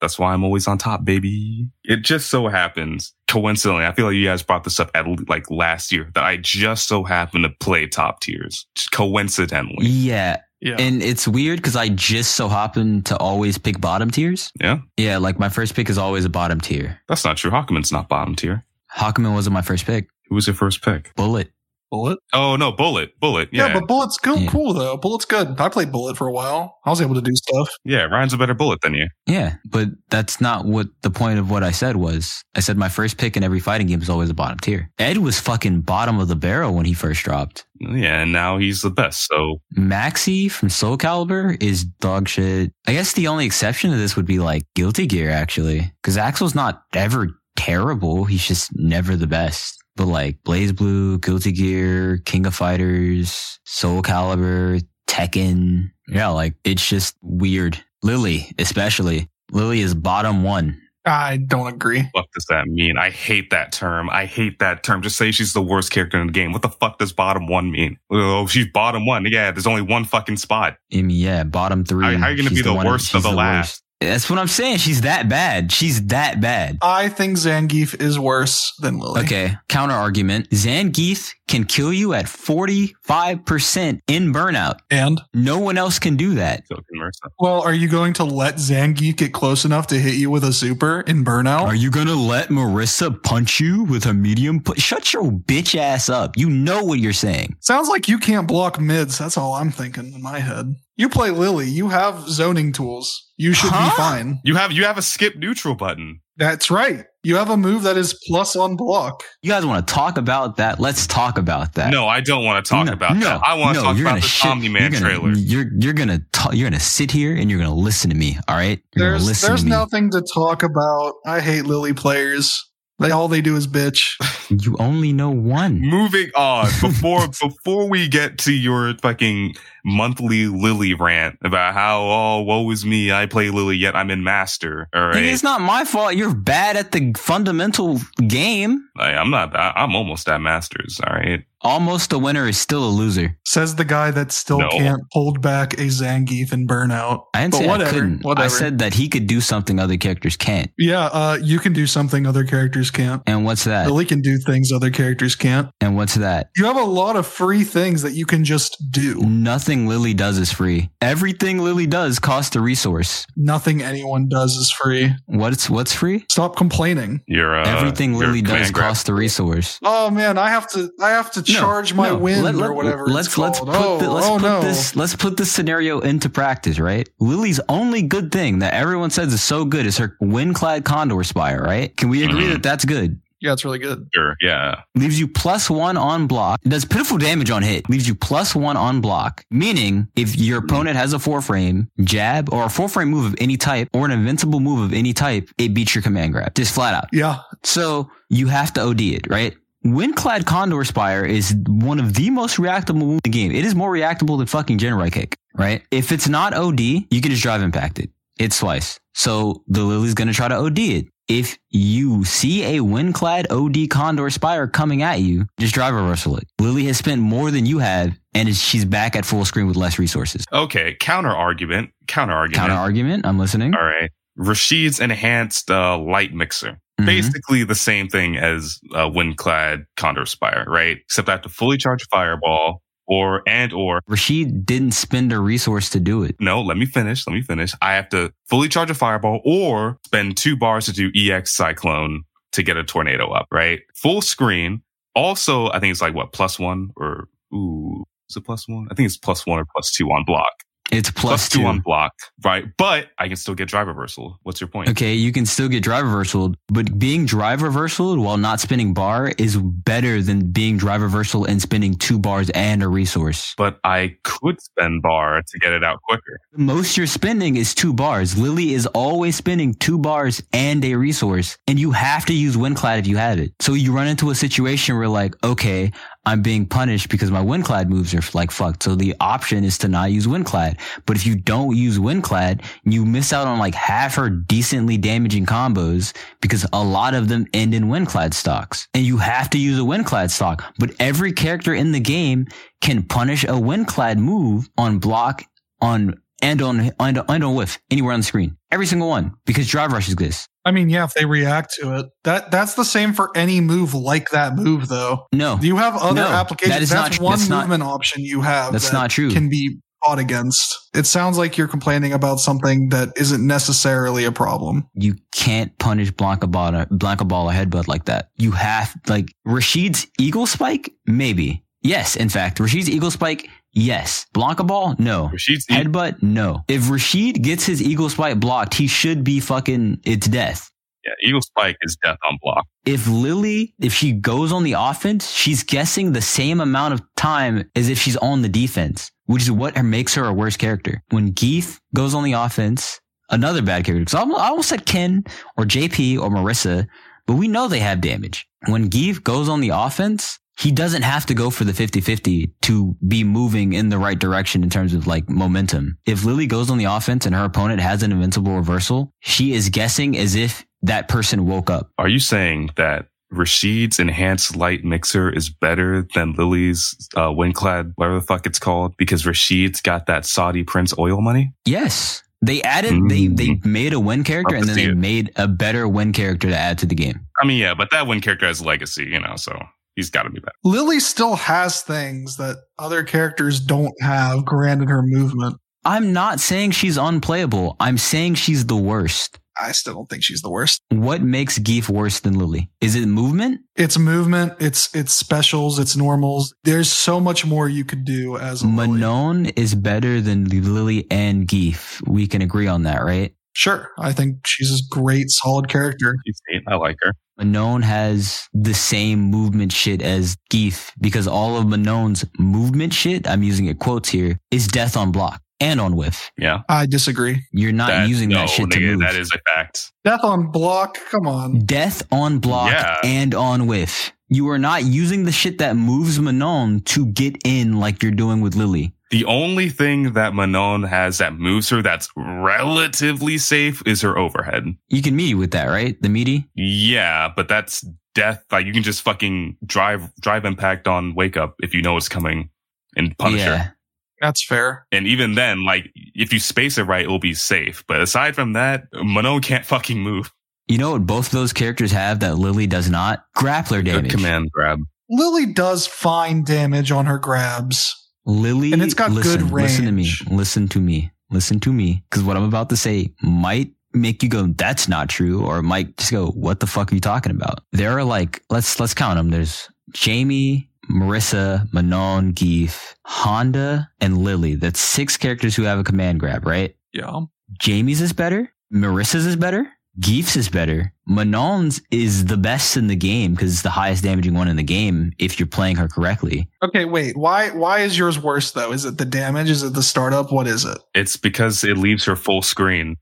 that's why I'm always on top, baby. It just so happens, coincidentally, I feel like you guys brought this up at like last year that I just so happen to play top tiers. Just coincidentally. Yeah, Yeah. And it's weird because I just so happen to always pick bottom tiers. Yeah. Yeah, like my first pick is always a bottom tier. That's not true. Hawkman's not bottom tier. Hawkman wasn't my first pick. Who was your first pick? Bullet. Bullet. Oh, no, Bullet. Bullet. Yeah. Yeah, but Bullet's cool, Yeah. cool though. Bullet's good. I played Bullet for a while. I was able to do stuff. yeah, Ryan's a better Bullet than you. Yeah, but that's not what the point of what I said was. I said my first pick in every fighting game is always a bottom tier. Ed was fucking bottom of the barrel when he first dropped. Yeah, and now he's the best. So Maxi from Soul Calibur is dog shit. I guess the only exception to this would be like Guilty Gear actually, because Axl's not ever terrible. He's just never the best. But like BlazBlue, Guilty Gear, King of Fighters, Soul Calibur, Tekken, yeah, like it's just weird. Lily, especially. Lily is bottom one. I don't agree. what does that mean? I hate that term. I hate that term. Just say she's the worst character in the game. What the fuck does bottom one mean? Oh, she's bottom one. Yeah, there's only one fucking spot. I mean, yeah, bottom three. How- how are you gonna be the one worst of she's the last? That's what I'm saying. She's that bad. She's that bad. I think Zangief is worse than Lily. Okay, counter argument. Zangief can kill you at 45% in burnout. And No one else can do that. So can Marisa. well, are you going to let Zangief get close enough to hit you with a super in burnout? Are you gonna let Marisa punch you with a medium? Pu- Shut your bitch ass up. You know what you're saying. Sounds like you can't block mids. That's all I'm thinking in my head. You play Lily. You have zoning tools. You should Huh? be fine. You have you have a skip neutral button. That's right. You have a move that is plus on block. You guys want to talk about that? Let's talk about that. No, I don't want to talk No, about no, that. I want to talk about the shit- Omni Man you're gonna, trailer. You're you're gonna ta- you're gonna sit here and you're gonna listen to me. All right. You're There's there's to me. nothing to talk about. I hate Lily players. They all they do is bitch. You only know one. Moving on before before we get to your fucking monthly Lily rant about how oh woe is me I play Lily yet I'm in master. All And right, It's not my fault. You're bad at the fundamental game. Like, I'm not. I- I'm almost at masters. All right. Almost a winner is still a loser. Says the guy that still No. can't hold back a Zangief in burnout. I didn't But say whatever, I couldn't. whatever. I said that he could do something other characters can't. Yeah, uh, you can do something other characters can't. And what's that? Lily can do things other characters can't. And what's that? You have a lot of free things that you can just do. Nothing Lily does is free. Everything Lily does costs a resource. Nothing anyone does is free. What's what's free? Stop complaining. You're uh, Everything Lily does command grab. costs a resource. Oh man, I have to I have to No, charge my no. wind Let- let- or whatever. Let's it's let's put oh, the, let's oh put no. this let's put this scenario into practice, right? Lily's only good thing that everyone says is so good is her wind-clad condor spire, right? Can we agree Mhm. that that's good? Yeah, it's really good. Sure. Yeah. Leaves you plus one on block. Does pitiful damage on hit. Leaves you plus one on block. Meaning, if your opponent has a four frame jab or a four frame move of any type or an invincible move of any type, it beats your command grab. Just flat out. Yeah. So you have to OD it, right? Windclad Condor Spire is one of the most reactable moves in the game. It is more reactable than fucking Jinrai Kick, right? If it's not OD, you can just drive impact it. It's twice. So the Lily's gonna try to OD it. If you see a Windclad OD Condor Spire coming at you, just drive reversal it. Lily has spent more than you have, and she's back at full screen with less resources. Okay. Counter argument. Counter argument. Counter argument, I'm listening. All right. Rashid's enhanced uh, light mixer. Mhm. Basically the same thing as uh, Windclad Condor Spire, right? Except I have to fully charge Fireball or and or Rashid didn't spend a resource to do it. no, let me finish. Let me finish. I have to fully charge a Fireball or spend two bars to do EX Cyclone to get a tornado up, right? Full screen. Also, I think it's like what plus one or ooh, is it plus one? I think it's plus one or plus two on block. It's plus two. two on block, right? But I can still get drive reversal. What's your point? Okay, you can still get drive reversal, but being drive reversal while not spinning bar is better than being drive reversal and spending two bars and a resource. But I could spend bar to get it out quicker. The most you're spending is two bars. Lily is always spending two bars and a resource, and you have to use Windclad if you have it. So you run into a situation where like, okay, I'm being punished because my Windclad moves are like fucked. So the option is to not use Windclad. But if you don't use Windclad, you miss out on like half her decently damaging combos because a lot of them end in Windclad stocks. And you have to use a Windclad stock. But every character in the game can punish a Windclad move on block, on and on and, and on whiff anywhere on the screen. Every single one because drive rush exists. I mean, yeah, if they react to it, that that's the same for any move like that move, though. No, You have other No, applications. that is that's not one that's not- movement option you have. that's that not true. Can be fought against. It sounds like you're complaining about something that isn't necessarily a problem. you can't punish Blanka Ball, Blanka Ball headbutt like that. You have like Rashid's eagle spike, maybe. Yes, in fact, Rashid's eagle spike, yes. Blanka Ball, no. Rashid's Headbutt, no. If Rashid gets his eagle spike blocked, he should be fucking it's death. yeah, Eagle Spike is death on block. if Lily, if she goes on the offense, she's guessing the same amount of time as if she's on the defense, which is what makes her a worse character. When Gief goes on the offense, another bad character. Because I almost said Ken or JP or Marisa, but we know they have damage. When Gief goes on the offense, he doesn't have to go for the 50-50 to be moving in the right direction in terms of like momentum. If Lily goes on the offense and her opponent has an invincible reversal, she is guessing as if that person woke up. Are you saying that Rashid's enhanced light mixer is better than Lily's uh, Windclad, whatever the fuck it's called, because Rashid's got that Saudi Prince oil money? Yes. They added, they, they made a win character and then they it. made a better win character to add to the game. I mean, yeah, but that win character has legacy, you know, so he's got to be better. Lily still has things that other characters don't have, granted her movement. I'm not saying she's unplayable. I'm saying she's the worst. I still don't think she's the worst. What makes Gief worse than Lily? Is it movement? It's movement, it's it's specials, it's normals. There's so much more you could do as a Lily. Manon is better than Lily and Gief. We can agree on that, right? Sure, I think she's a great, solid character. She's neat. I like her. Manon has the same movement shit as Gief because all of Manon's movement shit, I'm using it quotes here, is death on block and on whiff. Yeah. I disagree. You're not That- using no, that shit to nigga, move. That is a fact. Death on block, come on. Death on block Yeah. and on whiff. You are not using the shit that moves Manon to get in like you're doing with Lily. The only thing that Manon has that moves her that's relatively safe is her overhead. You can meet with that, right? The meaty? Yeah, but that's death. Like you can just fucking drive drive impact on wake up if you know it's coming and punish her. That's fair. And even then, like if you space it right, it will be safe. But aside from that, Manon can't fucking move. You know what both of those characters have that Lily does not? Grappler Good damage. command grab. Lily does fine damage on her grabs. Lily, And it's got listen, good Listen to me. Listen to me. Listen to me. Because what I'm about to say might make you go, "That's not true," or it might just go, "What the fuck are you talking about?" There are like, let's let's count them. There's Jamie, Marisa, Manon, Gief, Honda, and Lily. That's six characters who have a command grab, right? Yeah. Jamie's is better. Marisa's is better. Gief's is better. Manon's is the best in the game because it's the highest damaging one in the game if you're playing her correctly. Okay, wait. Why why is yours worse though? Is it the damage? Is it the startup? What is it? It's because it leaves her full screen.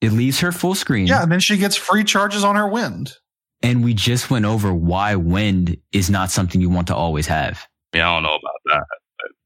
It leaves her full screen. Yeah, and then she gets free charges on her wind. And we just went over why wind is not something you want to always have. Yeah, I don't know about that.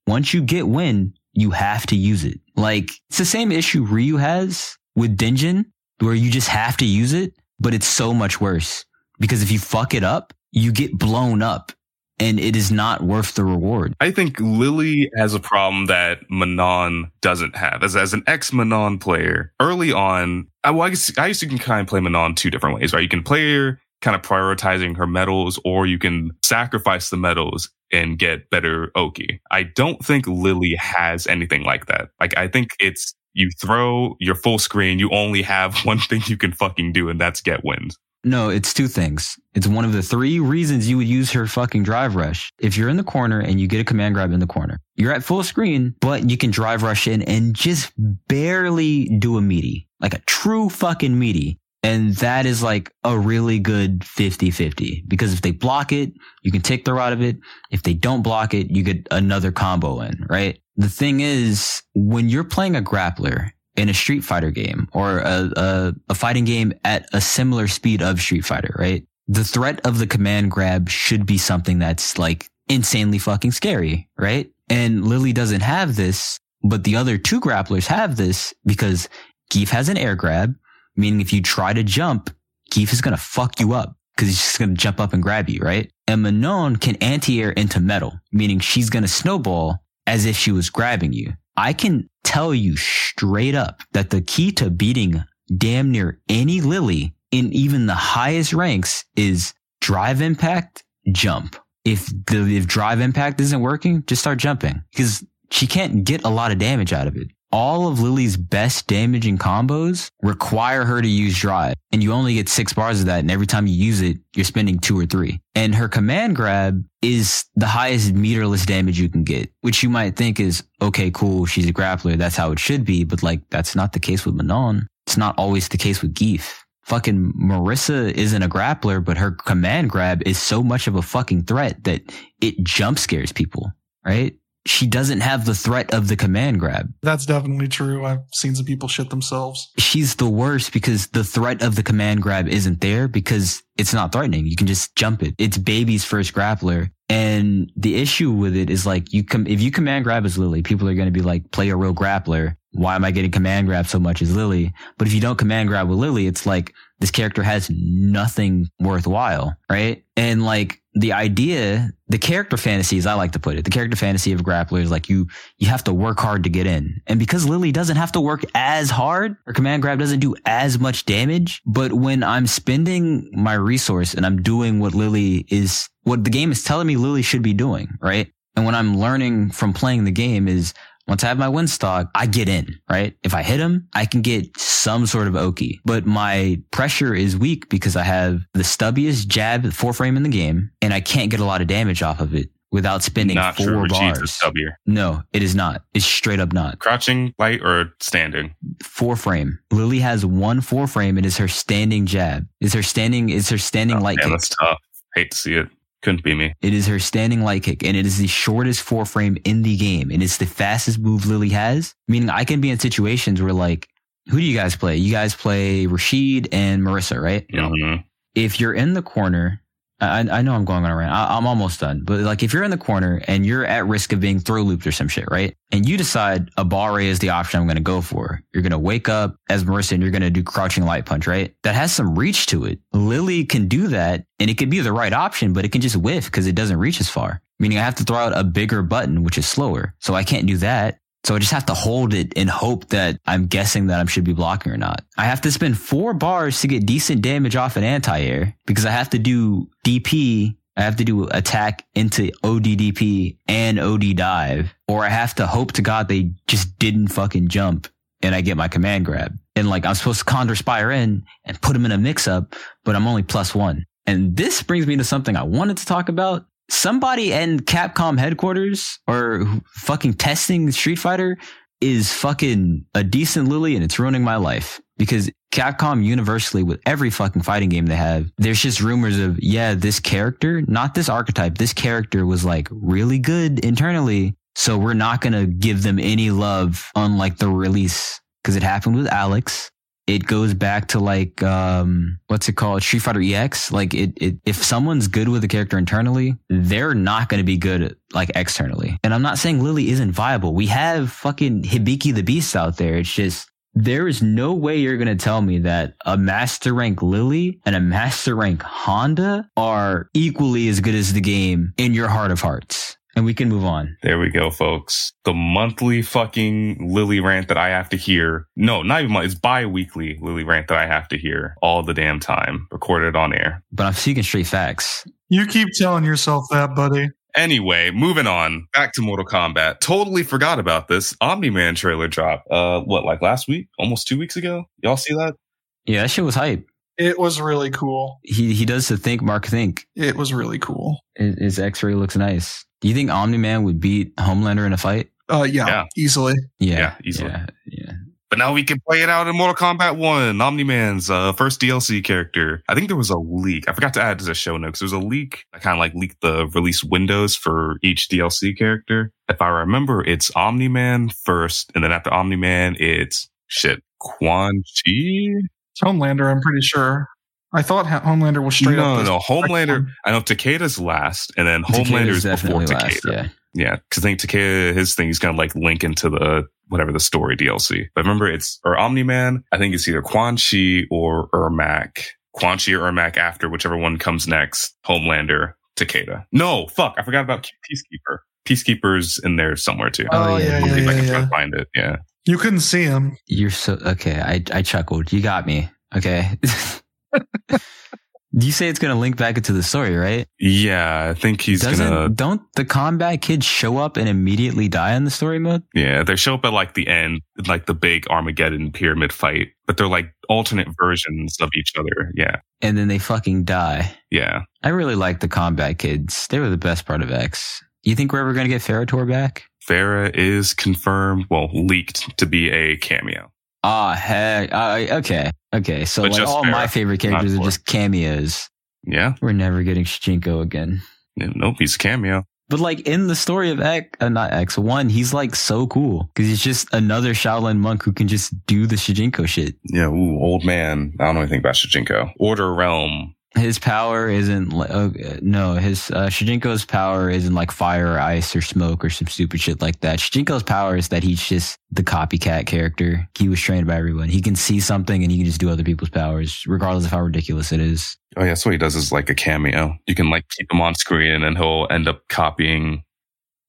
Once you get wind, you have to use it. Like it's the same issue Ryu has with Denjin, where you just have to use it, but it's so much worse because if you fuck it up, you get blown up and it is not worth the reward. I think Lily has a problem that Manon doesn't have. As, as an ex Manon player, early on, I, well, I, guess, I used to can kind of play Manon two different ways, right? You can play her kind of prioritizing her medals, or you can sacrifice the medals and get better Oki. I don't think Lily has anything like that. Like, I think it's you throw your full screen, you only have one thing you can fucking do, and that's get wins. No, it's two things. It's one of the three reasons you would use her fucking drive rush. If you're in the corner and you get a command grab in the corner, you're at full screen, but you can drive rush in and just barely do a meaty, like a true fucking meaty. And that is like a really good 50 50 because if they block it, you can take the out of it. If they don't block it, you get another combo in, right? The thing is, when you're playing a grappler in a Street Fighter game or a, a, a, fighting game at a similar speed of Street Fighter, right? The threat of the command grab should be something that's like insanely fucking scary, right? And Lily doesn't have this, but the other two grapplers have this because Gief has an air grab, meaning if you try to jump, Gief is going to fuck you up because he's just going to jump up and grab you, right? And Manon can anti-air into metal, meaning she's going to snowball as if she was grabbing you. I can tell you straight up that the key to beating damn near any Lily in even the highest ranks is drive impact, jump. If the if drive impact isn't working, just start jumping because she can't get a lot of damage out of it all of Lily's best damaging combos require her to use drive. And you only get six bars of that. And every time you use it, you're spending two or three. And her command grab is the highest meterless damage you can get, which you might think is, okay, cool. She's a grappler. That's how it should be. But like, that's not the case with Manon. It's not always the case with Gief. Fucking Marisa isn't a grappler, but her command grab is so much of a fucking threat that it jump scares people, right? She doesn't have the threat of the command grab. That's definitely true. I've seen some people shit themselves. She's the worst because the threat of the command grab isn't there because it's not threatening. You can just jump it. It's baby's first grappler. And the issue with it is like you come, if you command grab as Lily, people are going to be like, play a real grappler. Why am I getting command grab so much as Lily? But if you don't command grab with Lily, it's like this character has nothing worthwhile, right? And like the idea, the character fantasy, as I like to put it, the character fantasy of grappler is like you, you have to work hard to get in. And because Lily doesn't have to work as hard, her command grab doesn't do as much damage. But when I'm spending my resource and I'm doing what Lily is, what the game is telling me Lily should be doing, right? And when I'm learning from playing the game is once I have my win stock, I get in, right? If I hit him, I can get some sort of Oki, but my pressure is weak because I have the stubbiest jab four frame in the game and I can't get a lot of damage off of it without spending not four sure bars. stubbier. No, it is not. It's straight up not. Crouching, light, or standing? Four frame. Lily has one four frame. It is her standing jab. Is her standing, is her standing Oh, light damn, kick. that's tough. Hate to see it. Couldn't be me. It is her standing light kick, and it is the shortest four frame in the game, and it's the fastest move Lily has. Meaning, I can be in situations where, like, who do you guys play? You guys play Rashid and Marisa, right? Mhm. If you're in the corner, I, I know I'm going on a rant. I, I'm almost done, but like, if you're in the corner and you're at risk of being throw looped or some shit, right? And you decide a barre is the option I'm going to go for. You're going to wake up as Marisa and you're going to do crouching light punch, right? That has some reach to it. Lily can do that and it could be the right option, but it can just whiff because it doesn't reach as far. Meaning I have to throw out a bigger button, which is slower. So I can't do that. So I just have to hold it and hope that I'm guessing that I should be blocking or not. I have to spend four bars to get decent damage off an anti-air because I have to do DP. I have to do attack into ODDP and OD dive, or I have to hope to God they just didn't fucking jump and I get my command grab. And like I'm supposed to Condor Spire in and put them in a mix up, but I'm only plus one. And this brings me to something I wanted to talk about. Somebody in Capcom headquarters or fucking testing Street Fighter is fucking a decent Lily and it's ruining my life because Capcom universally with every fucking fighting game they have, there's just rumors of, yeah, this character, not this archetype, this character was like really good internally. So we're not going to give them any love on like the release because it happened with Alex. It goes back to like, um, what's it called? Street Fighter EX. Like it, it, if someone's good with the character internally, they're not going to be good like externally. And I'm not saying Lily isn't viable. We have fucking Hibiki the Beast out there. It's just, there is no way you're going to tell me that a master rank Lily and a master rank Honda are equally as good as the game in your heart of hearts. And we can move on. There we go, folks. The monthly fucking Lily rant that I have to hear. No, not even monthly. It's bi-weekly Lily rant that I have to hear all the damn time, recorded on air. But I'm seeking straight facts. You keep telling yourself that, buddy. Anyway, moving on back to Mortal Kombat. Totally forgot about this Omni Man trailer drop. Uh, what like last week, almost two weeks ago? Y'all see that? Yeah, that shit was hype. It was really cool. He he does the think Mark think. It was really cool. His, his X-ray looks nice. Do you think Omni Man would beat Homelander in a fight? Uh, yeah, Yeah. easily. Yeah, Yeah, easily. Yeah, yeah. But now we can play it out in Mortal Kombat 1, Omni Man's uh, first DLC character. I think there was a leak. I forgot to add to the show notes. There was a leak that kind of like leaked the release windows for each DLC character. If I remember, it's Omni Man first, and then after Omni Man, it's shit, Quan Chi? It's Homelander, I'm pretty sure. I thought Homelander was straight no, up. no, no. Homelander. I know Takeda's last, and then Takeda's Homelander's before definitely Takeda. last, yeah. Yeah, because I think Takeda, his thing, he's gonna like link into the whatever the story DLC. But remember, it's or Omni Man. I think it's either Quan Chi or Ermac. Quan Chi or Ermac after whichever one comes next. Homelander, Takeda. No, fuck, I forgot about Peacekeeper. Peacekeeper's in there somewhere too. Oh, oh yeah, I'll yeah, see I yeah, can try yeah. find it. Yeah. You couldn't see him. You're so okay. I I chuckled. You got me. Okay. you say it's gonna link back into the story, right? Yeah, I think he's Doesn't gonna. don't the combat kids show up and immediately die in the story mode? Yeah, they show up at like the end, like the big Armageddon pyramid fight, but they're like alternate versions of each other. Yeah, And then they fucking die. yeah. I really like the combat kids. They were the best part of X. You think we're ever gonna get Ferritor back? Ferra is confirmed, well, leaked to be a cameo. Ah, heck. Uh, okay. Okay. So But like just all my favorite characters are just cameos. Yeah, We're never getting Shujinko again. nope, he's a cameo. But like in the story of X, uh, not X one, he's like so cool because he's just another Shaolin monk who can just do the Shujinko shit. Yeah, ooh, old man. I don't know anything about Shujinko. Order Realm. His power isn't like uh, no, his uh, Shujinko's power isn't like fire or ice or smoke or some stupid shit like that. Shujinko's power is that he's just the copycat character. He was trained by everyone. He can see something and he can just do other people's powers, regardless of how ridiculous it is. Oh yeah, so what he does is like a cameo. You can like keep him on screen, and he'll end up copying.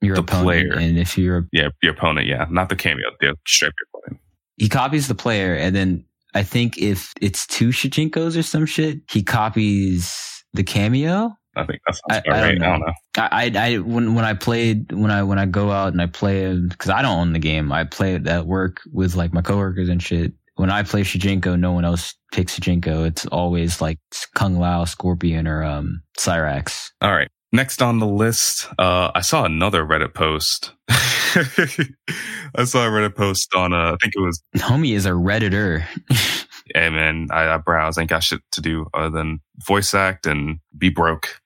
Your The opponent, player. and if you're Yeah, your opponent. Yeah, not the cameo. The straight opponent. he copies the player and then I think if it's two Shujinkos or some shit, he copies the cameo. I think that's I- I right. I don't know. I, I, I when when I played when I when I go out and I play because I don't own the game. I play it at work with like my coworkers and shit. When I play Shujinko, no one else picks Shujinko. It's always like Kung Lao, Scorpion, or um Cyrax. All right. Next on the list, uh, I saw another Reddit post. I saw a Reddit post on, uh, I think it was, Homie is a redditor. hey man, I, I browse, ain't got shit to do other than voice act and be broke.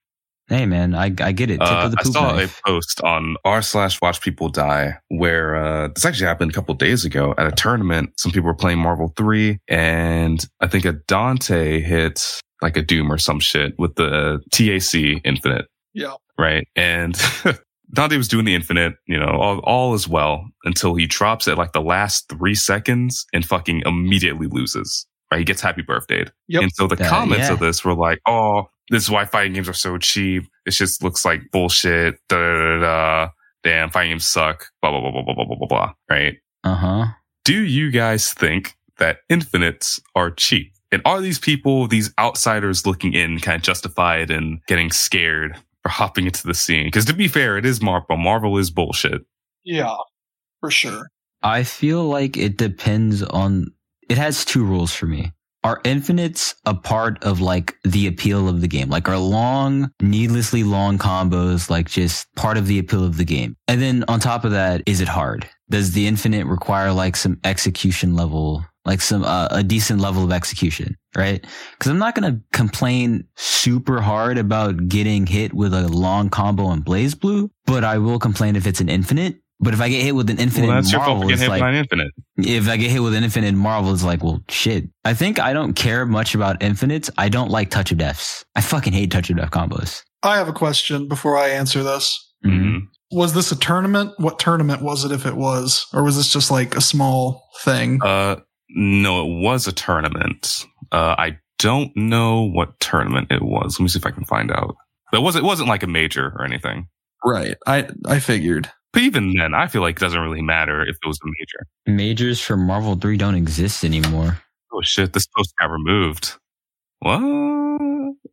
hey man, I I get it. Uh, I saw knife. a post on r slash watch people die where uh, this actually happened a couple days ago at a tournament. Some people were playing Marvel 3 and I think a Dante hit like a Doom or some shit with the TAC Infinite. Yeah. Right. And Dante was doing the infinite, you know, all, all well until he drops it like the last three seconds and fucking immediately loses. Right. He gets happy birthday. Yep. And so the comments yeah. of this were like, oh, this is why fighting games are so cheap. It just looks like bullshit. Da da da da. Damn, fighting games suck. Blah blah blah blah blah blah blah blah. Right. Uh huh. Do you guys think that infinites are cheap? And are these people, these outsiders looking in, kind of justified and getting scared for hopping into the scene? Because to be fair, it is Marvel. Marvel is bullshit. Yeah, for sure. I feel like it depends on. It has two rules for me. Are infinites a part of like the appeal of the game? Like are long, needlessly long combos like just part of the appeal of the game? And then on top of that, is it hard? Does the infinite require like some execution level, like some uh, a decent level of execution, right? Because I'm not gonna complain super hard about getting hit with a long combo in BlazBlue, but I will complain if it's an infinite. But if I get hit with an infinite well, that's your fault Marvel, it's hit like by an infinite. if I get hit with an infinite Marvel, it's like, well, shit. I think I don't care much about infinites. I don't like touch of deaths. I fucking hate touch of death combos. I have a question before I answer this. Mhm. Was this a tournament? What tournament was it if it was? Or was this just like a small thing? Uh, No, it was a tournament. Uh, I don't know what tournament it was. Let me see if I can find out. But it wasn't, it wasn't like a major or anything. Right. I I figured. But even then, I feel like it doesn't really matter if it was a major. Majors for Marvel 3 don't exist anymore. Oh shit, this post got removed. What?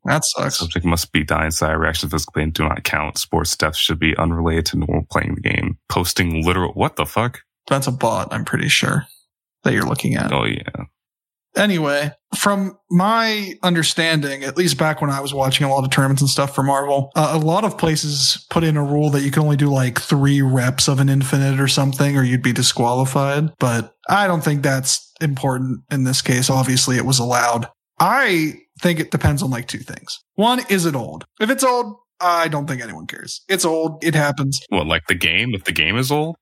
That sucks. Subject must be die inside. Reactions physically and do not count. Sports deaths should be unrelated to normal playing the game. Posting literal. What the fuck? That's a bot, I'm pretty sure, that you're looking at. Oh yeah. Anyway, from my understanding, at least back when I was watching a lot of tournaments and stuff for Marvel, uh, a lot of places put in a rule that you can only do like three reps of an infinite or something, or you'd be disqualified. But I don't think that's important in this case. Obviously, it was allowed. I think it depends on like two things. One, is it old? If it's old, I don't think anyone cares. It's old. It happens. What, like the game? If the game is old?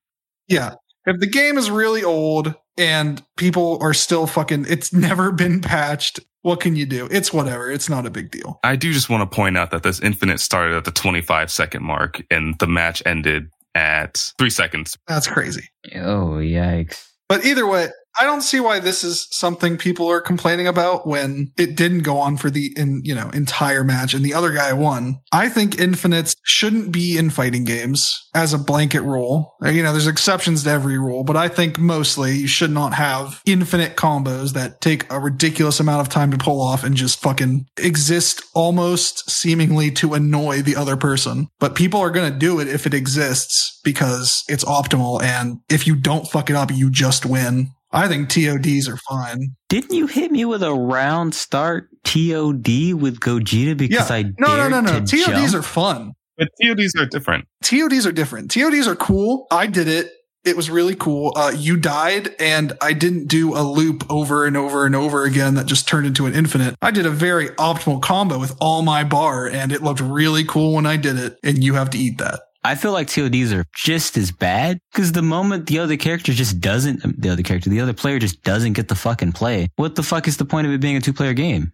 Yeah. If the game is really old and people are still fucking, it's never been patched. What can you do? It's whatever. It's not a big deal. I do just want to point out that this infinite started at the 25 second mark and the match ended at three seconds. That's crazy. Oh, yikes. But either way, I don't see why this is something people are complaining about when it didn't go on for the in you know entire match and the other guy won. I think infinites shouldn't be in fighting games as a blanket rule. Uh, You know, there's exceptions to every rule, but I think mostly you should not have infinite combos that take a ridiculous amount of time to pull off and just fucking exist almost seemingly to annoy the other person. But people are going to do it if it exists because it's optimal and if you don't fuck it up, you just win. I think TODs are fine. Didn't you hit me with a round start TOD with Gogeta because Yeah. I No, no, dared no, no. TODs jump? are fun. But TODs are different. TODs are different. TODs are cool. I did it. It was really cool. Uh, you died, and I didn't do a loop over and over and over again that just turned into an infinite. I did a very optimal combo with all my bar, and it looked really cool when I did it. And you have to eat that. I feel like TODs are just as bad because the moment the other character just doesn't, the other character, the other player just doesn't get the fucking play, what the fuck is the point of it being a two player game?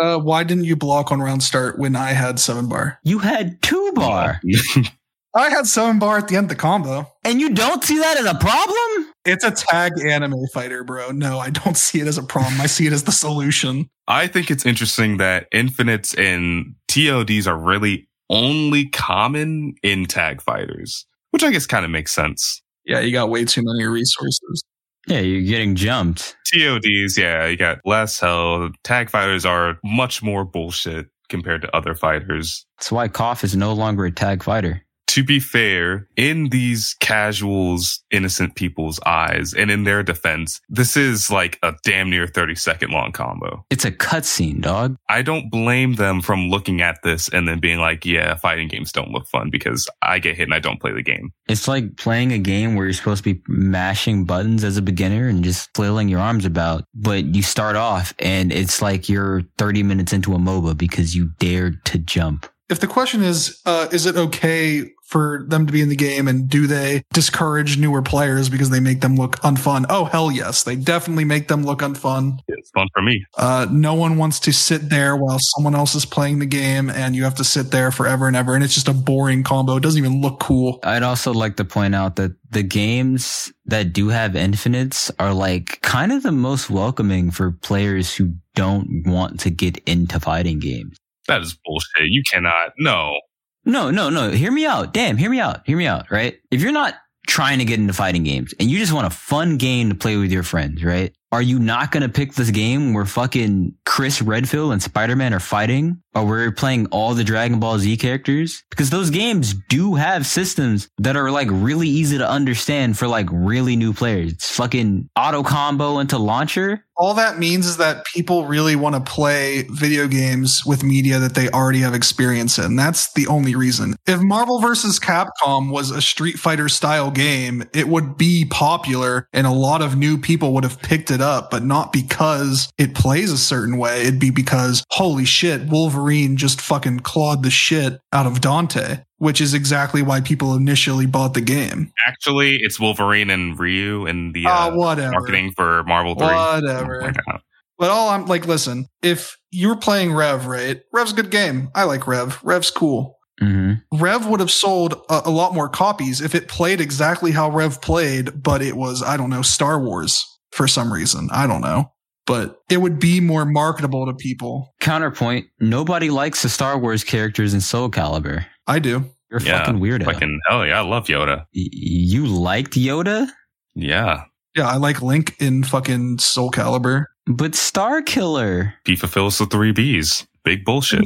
Uh, why didn't you block on round start when I had seven bar? You had two bar I had seven bar at the end of the combo. and you don't see that as a problem? It's a tag anime fighter, bro. No, I don't see it as a problem. I see it as the solution. I think it's interesting that infinites and TODs are really only common in tag fighters, which I guess kind of makes sense. Yeah, you got way too many resources. Yeah, you're getting jumped. TODs, yeah, you got less health. Tag fighters are much more bullshit compared to other fighters. That's why KOF is no longer a tag fighter. To be fair, in these casuals, innocent people's eyes, and in their defense, this is like a damn near 30 second long combo. It's a cutscene, dog. I don't blame them from looking at this and then being like, yeah, fighting games don't look fun because I get hit and I don't play the game. It's like playing a game where you're supposed to be mashing buttons as a beginner and just flailing your arms about, but you start off and it's like you're 30 minutes into a MOBA because you dared to jump. if the question is, uh, is it okay for them to be in the game and do they discourage newer players because they make them look unfun? Oh, hell yes. They definitely make them look unfun. It's fun for me. Uh, no one wants to sit there while someone else is playing the game and you have to sit there forever and ever. And it's just a boring combo. It doesn't even look cool. I'd also like to point out that the games that do have infinites are like kind of the most welcoming for players who don't want to get into fighting games. That is bullshit. You cannot. No. No, no, no. Hear me out. Damn, hear me out. Hear me out, right? If you're not trying to get into fighting games and you just want a fun game to play with your friends, right? Are you not going to pick this game where fucking Chris Redfield and Spider-Man are fighting or we're playing all the Dragon Ball Z characters? Because those games do have systems that are like really easy to understand for like really new players. It's fucking auto combo into launcher. All that means is that people really want to play video games with media that they already have experience in. That's the only reason. If Marvel vs. Capcom was a Street Fighter style game, it would be popular and a lot of new people would have picked it up, but not because it plays a certain way. It'd be because, holy shit, Wolverine just fucking clawed the shit out of Dante, which is exactly why people initially bought the game. Actually, it's Wolverine and Ryu in the Ah, uh, whatever. marketing for Marvel 3. Whatever. My God. But all I'm like, listen, if you're playing Rev, right? Rev's a good game. I like Rev. Rev's cool. Mm-hmm. Rev would have sold a, a lot more copies if it played exactly how Rev played, but it was, I don't know, Star Wars. for some reason. I don't know. But it would be more marketable to people. Counterpoint: Nobody likes the Star Wars characters in Soul Calibur. I do. You're Yeah, fucking weirdo. Fucking hell yeah, I love Yoda. Y- you liked Yoda, Yeah. Yeah, I like Link in fucking Soul Calibur. but Star Killer. He fulfills the three Bs. Big bullshit.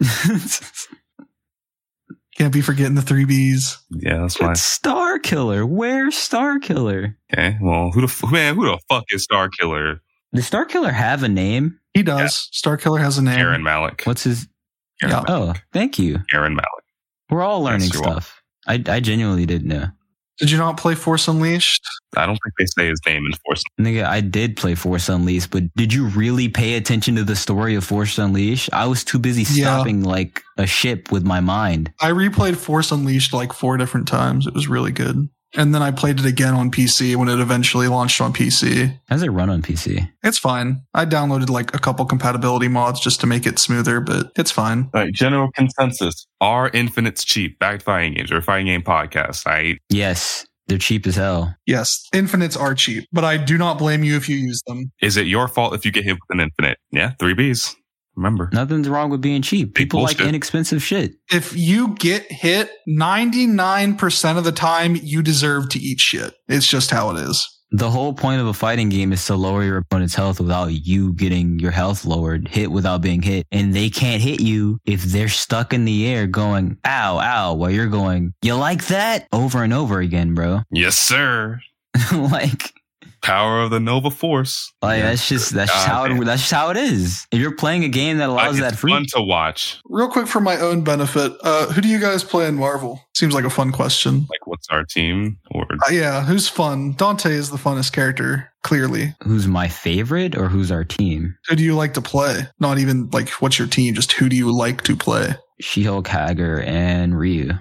Can't be forgetting the three Bs. yeah, that's why. But Star Killer. Where's Star Killer? Okay. Well, who the f- man? Who the fuck is Star Killer? Does Star Killer have a name? He does. Star Killer has a name. Aaron Malik. What's his? Aaron Yeah. Oh, Malik. Oh, thank you. Aaron Malik. We're all learning Yes, stuff. I, I genuinely didn't know. Did you not play Force Unleashed? I don't think they say his name in Force. Nigga, I did play Force Unleashed, but did you really pay attention to the story of Force Unleashed? I was too busy Yeah. stopping like a ship with my mind. I replayed Force Unleashed like four different times. It was really good. And then I played it again on PC when it eventually launched on PC. How's it run on PC? It's fine. I downloaded like a couple compatibility mods just to make it smoother, but it's fine. All right. General consensus: Are Infinite's cheap? Back to fighting games or fighting game podcast. I Yes, they're cheap as hell. Yes, infinites are cheap, but I do not blame you if you use them. is it your fault if you get hit with an infinite? Yeah, three Bs. Remember. Nothing's wrong with being cheap. Big People like inexpensive shit. If you get hit, 99% of the time you deserve to eat shit. It's just how it is. The whole point of a fighting game is to lower your opponent's health without you getting your health lowered, hit without being hit. And they can't hit you if they're stuck in the air going, ow, ow, while you're going, you like that? Over and over again, bro. Yes, sir. like, Power of the Nova Force. like Yeah. that's just that's just how damn. it, that's just how it is. If you're playing a game that allows it's that free, fun to watch. Real quick for my own benefit, uh, who do you guys play in Marvel? Seems like a fun question. Like, what's our team? Or Uh, yeah, who's fun? Dante is the funnest character, clearly. who's my favorite or who's our team? Who do you like to play? Not even like what's your team, just who do you like to play? She-Hulk, Haggar, and Ryu.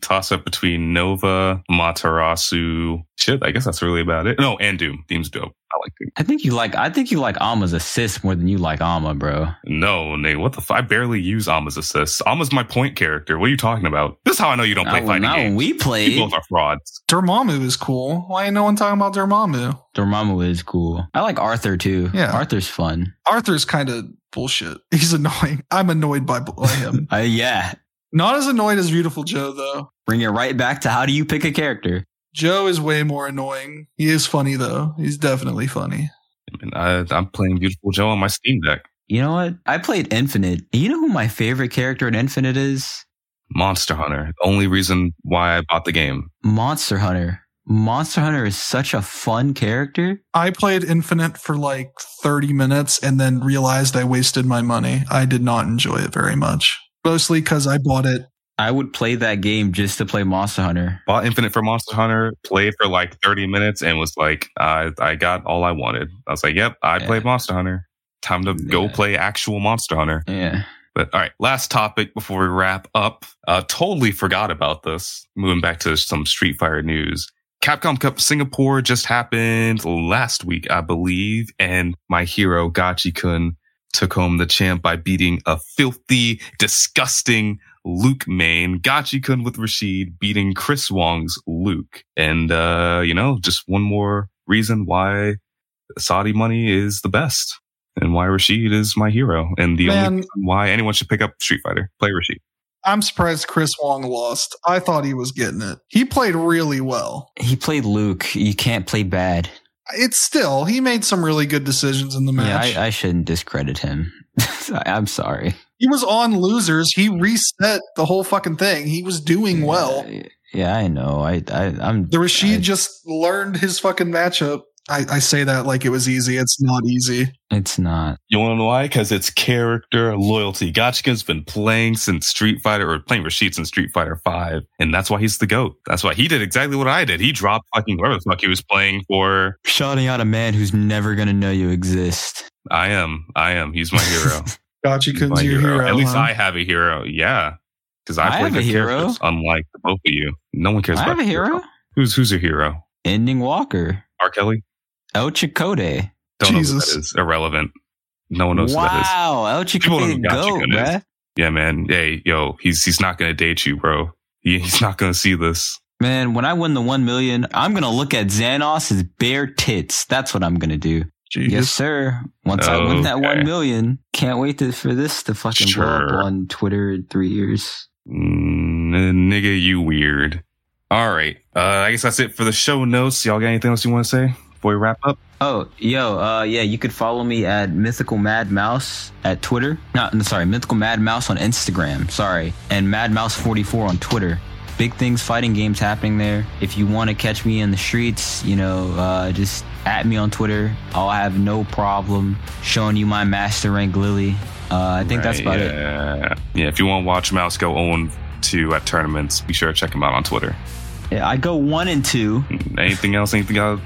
toss up between Nova, Matarasu. Shit, I guess that's really about it. No, and Doom. Doom's dope. I like Doom. I think you like I think you like Ama's assist more than you like Ama, bro. No, Nate, what the f- I barely use Ama's assist. Ama's my point character. What are you talking about? This is how I know you don't play Not, fighting not when games. we You played. both are frauds. Dormammu is cool. Why ain't no one talking about Dormammu? Dormammu is cool. I like Arthur too. Yeah. Arthur's fun. Arthur's kind of bullshit. He's annoying. I'm annoyed by, by him. Uh, yeah. Not as annoyed as Beautiful Joe, though. Bring it right back to how do you pick a character? Joe is way more annoying. He is funny, though. He's definitely funny. I mean, I, I'm playing Beautiful Joe on my Steam Deck. You know what? I played Infinite. You know who my favorite character in Infinite is? Monster Hunter. The only reason why I bought the game. Monster Hunter. Monster Hunter is such a fun character. I played Infinite for like 30 minutes and then realized I wasted my money. I did not enjoy it very much. Mostly because I bought it. I would play that game just to play Monster Hunter. Bought Infinite for Monster Hunter, played for like 30 minutes, and was like, I, I got all I wanted. I was like, yep, I Yeah. played Monster Hunter. Time to go play actual Monster Hunter. Yeah. But all right, last topic before we wrap up. Uh, totally forgot about this. Moving back to some Street Fighter news. Capcom Cup Singapore just happened last week, I believe, and my hero Gachi-kun took home the champ by beating a filthy, disgusting Luke main. Gachi-kun with Rashid beating Chris Wong's Luke. And, uh, you know, just one more reason why Saudi money is the best and why Rashid is my hero and the Man. only reason why anyone should pick up Street Fighter. Play Rashid. I'm surprised Chris Wong lost. I thought he was getting it. He played really well. He played Luke. You can't play bad. It's still, he made some really good decisions in the match. Yeah, I, I shouldn't discredit him. I'm sorry. he was on losers. He reset the whole fucking thing. He was doing well. Yeah, I know. I, I I'm The Rashid I- just learned his fucking matchup. I, I say that like it was easy. It's not easy. It's not. You want to know why? Because it's character loyalty. Gachi-kun's been playing since Street Fighter or playing Rashid since Street Fighter 5. And that's why he's the GOAT. That's why he did exactly what I did. He dropped fucking whoever the fuck he was playing for. Shouting out a man who's never gonna know you exist. I am. I am. He's my hero. Gotcha, He's Kun's my your hero. At least huh? I have a hero. Yeah. Because I, I play have a hero. unlike the both of you. No one cares I about have a your hero. Who's who's your hero? Ending Walker. R. Kelly? El Chakotay. Don't know Jesus. who that is. Irrelevant. No one knows who that is. Wow, El People Chakotay don't know who goat, Gotcha is. Yeah, man. Hey, yo, he's he's not gonna date you, bro. He, he's not gonna see this. Man, when I win the one million, I'm gonna look at Xanos's bare tits. That's what I'm gonna do. Jeez. Yes, sir. Once I win that one million, can't wait to, for this to fucking blow up on Twitter in three years. Mm, nigga, you weird. All right. Uh, I guess that's it for the show notes. Y'all got anything else you want to say before we wrap up? Oh, yo, uh, yeah, you could follow me at Mythical Mad Mouse at Twitter. Not, no, sorry, Mythical Mad Mouse on Instagram. Sorry, and Mad Mouse 44 on Twitter. Big things, fighting games happening there. If you want to catch me in the streets, you know, uh, just at me on Twitter. I'll have no problem showing you my master rank Lily. Uh, I think that's about Right, it. yeah. Yeah. If you want to watch Mouse go 0 2 at tournaments, be sure to check him out on Twitter. Yeah, I go one and two. Anything else? Anything I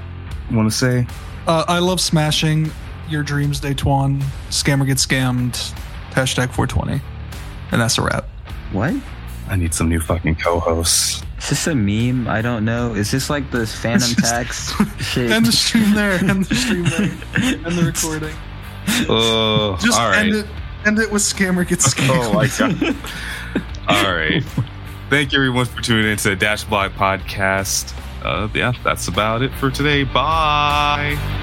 want to say? Uh, I love smashing your dreams, Daytwan. Scammer gets scammed. Hashtag 420. And that's a wrap. What? I need some new fucking co-hosts. Is this a meme? I don't know. Is this like the Phantom It's just- Tax shit? End the stream there. End the stream there. End the recording. Oh, Just all right. end it. End it with scammer gets scammed. Oh my god. All right. Thank you everyone for tuning into the Dash Block podcast. Uh, yeah, that's about it for today. Bye.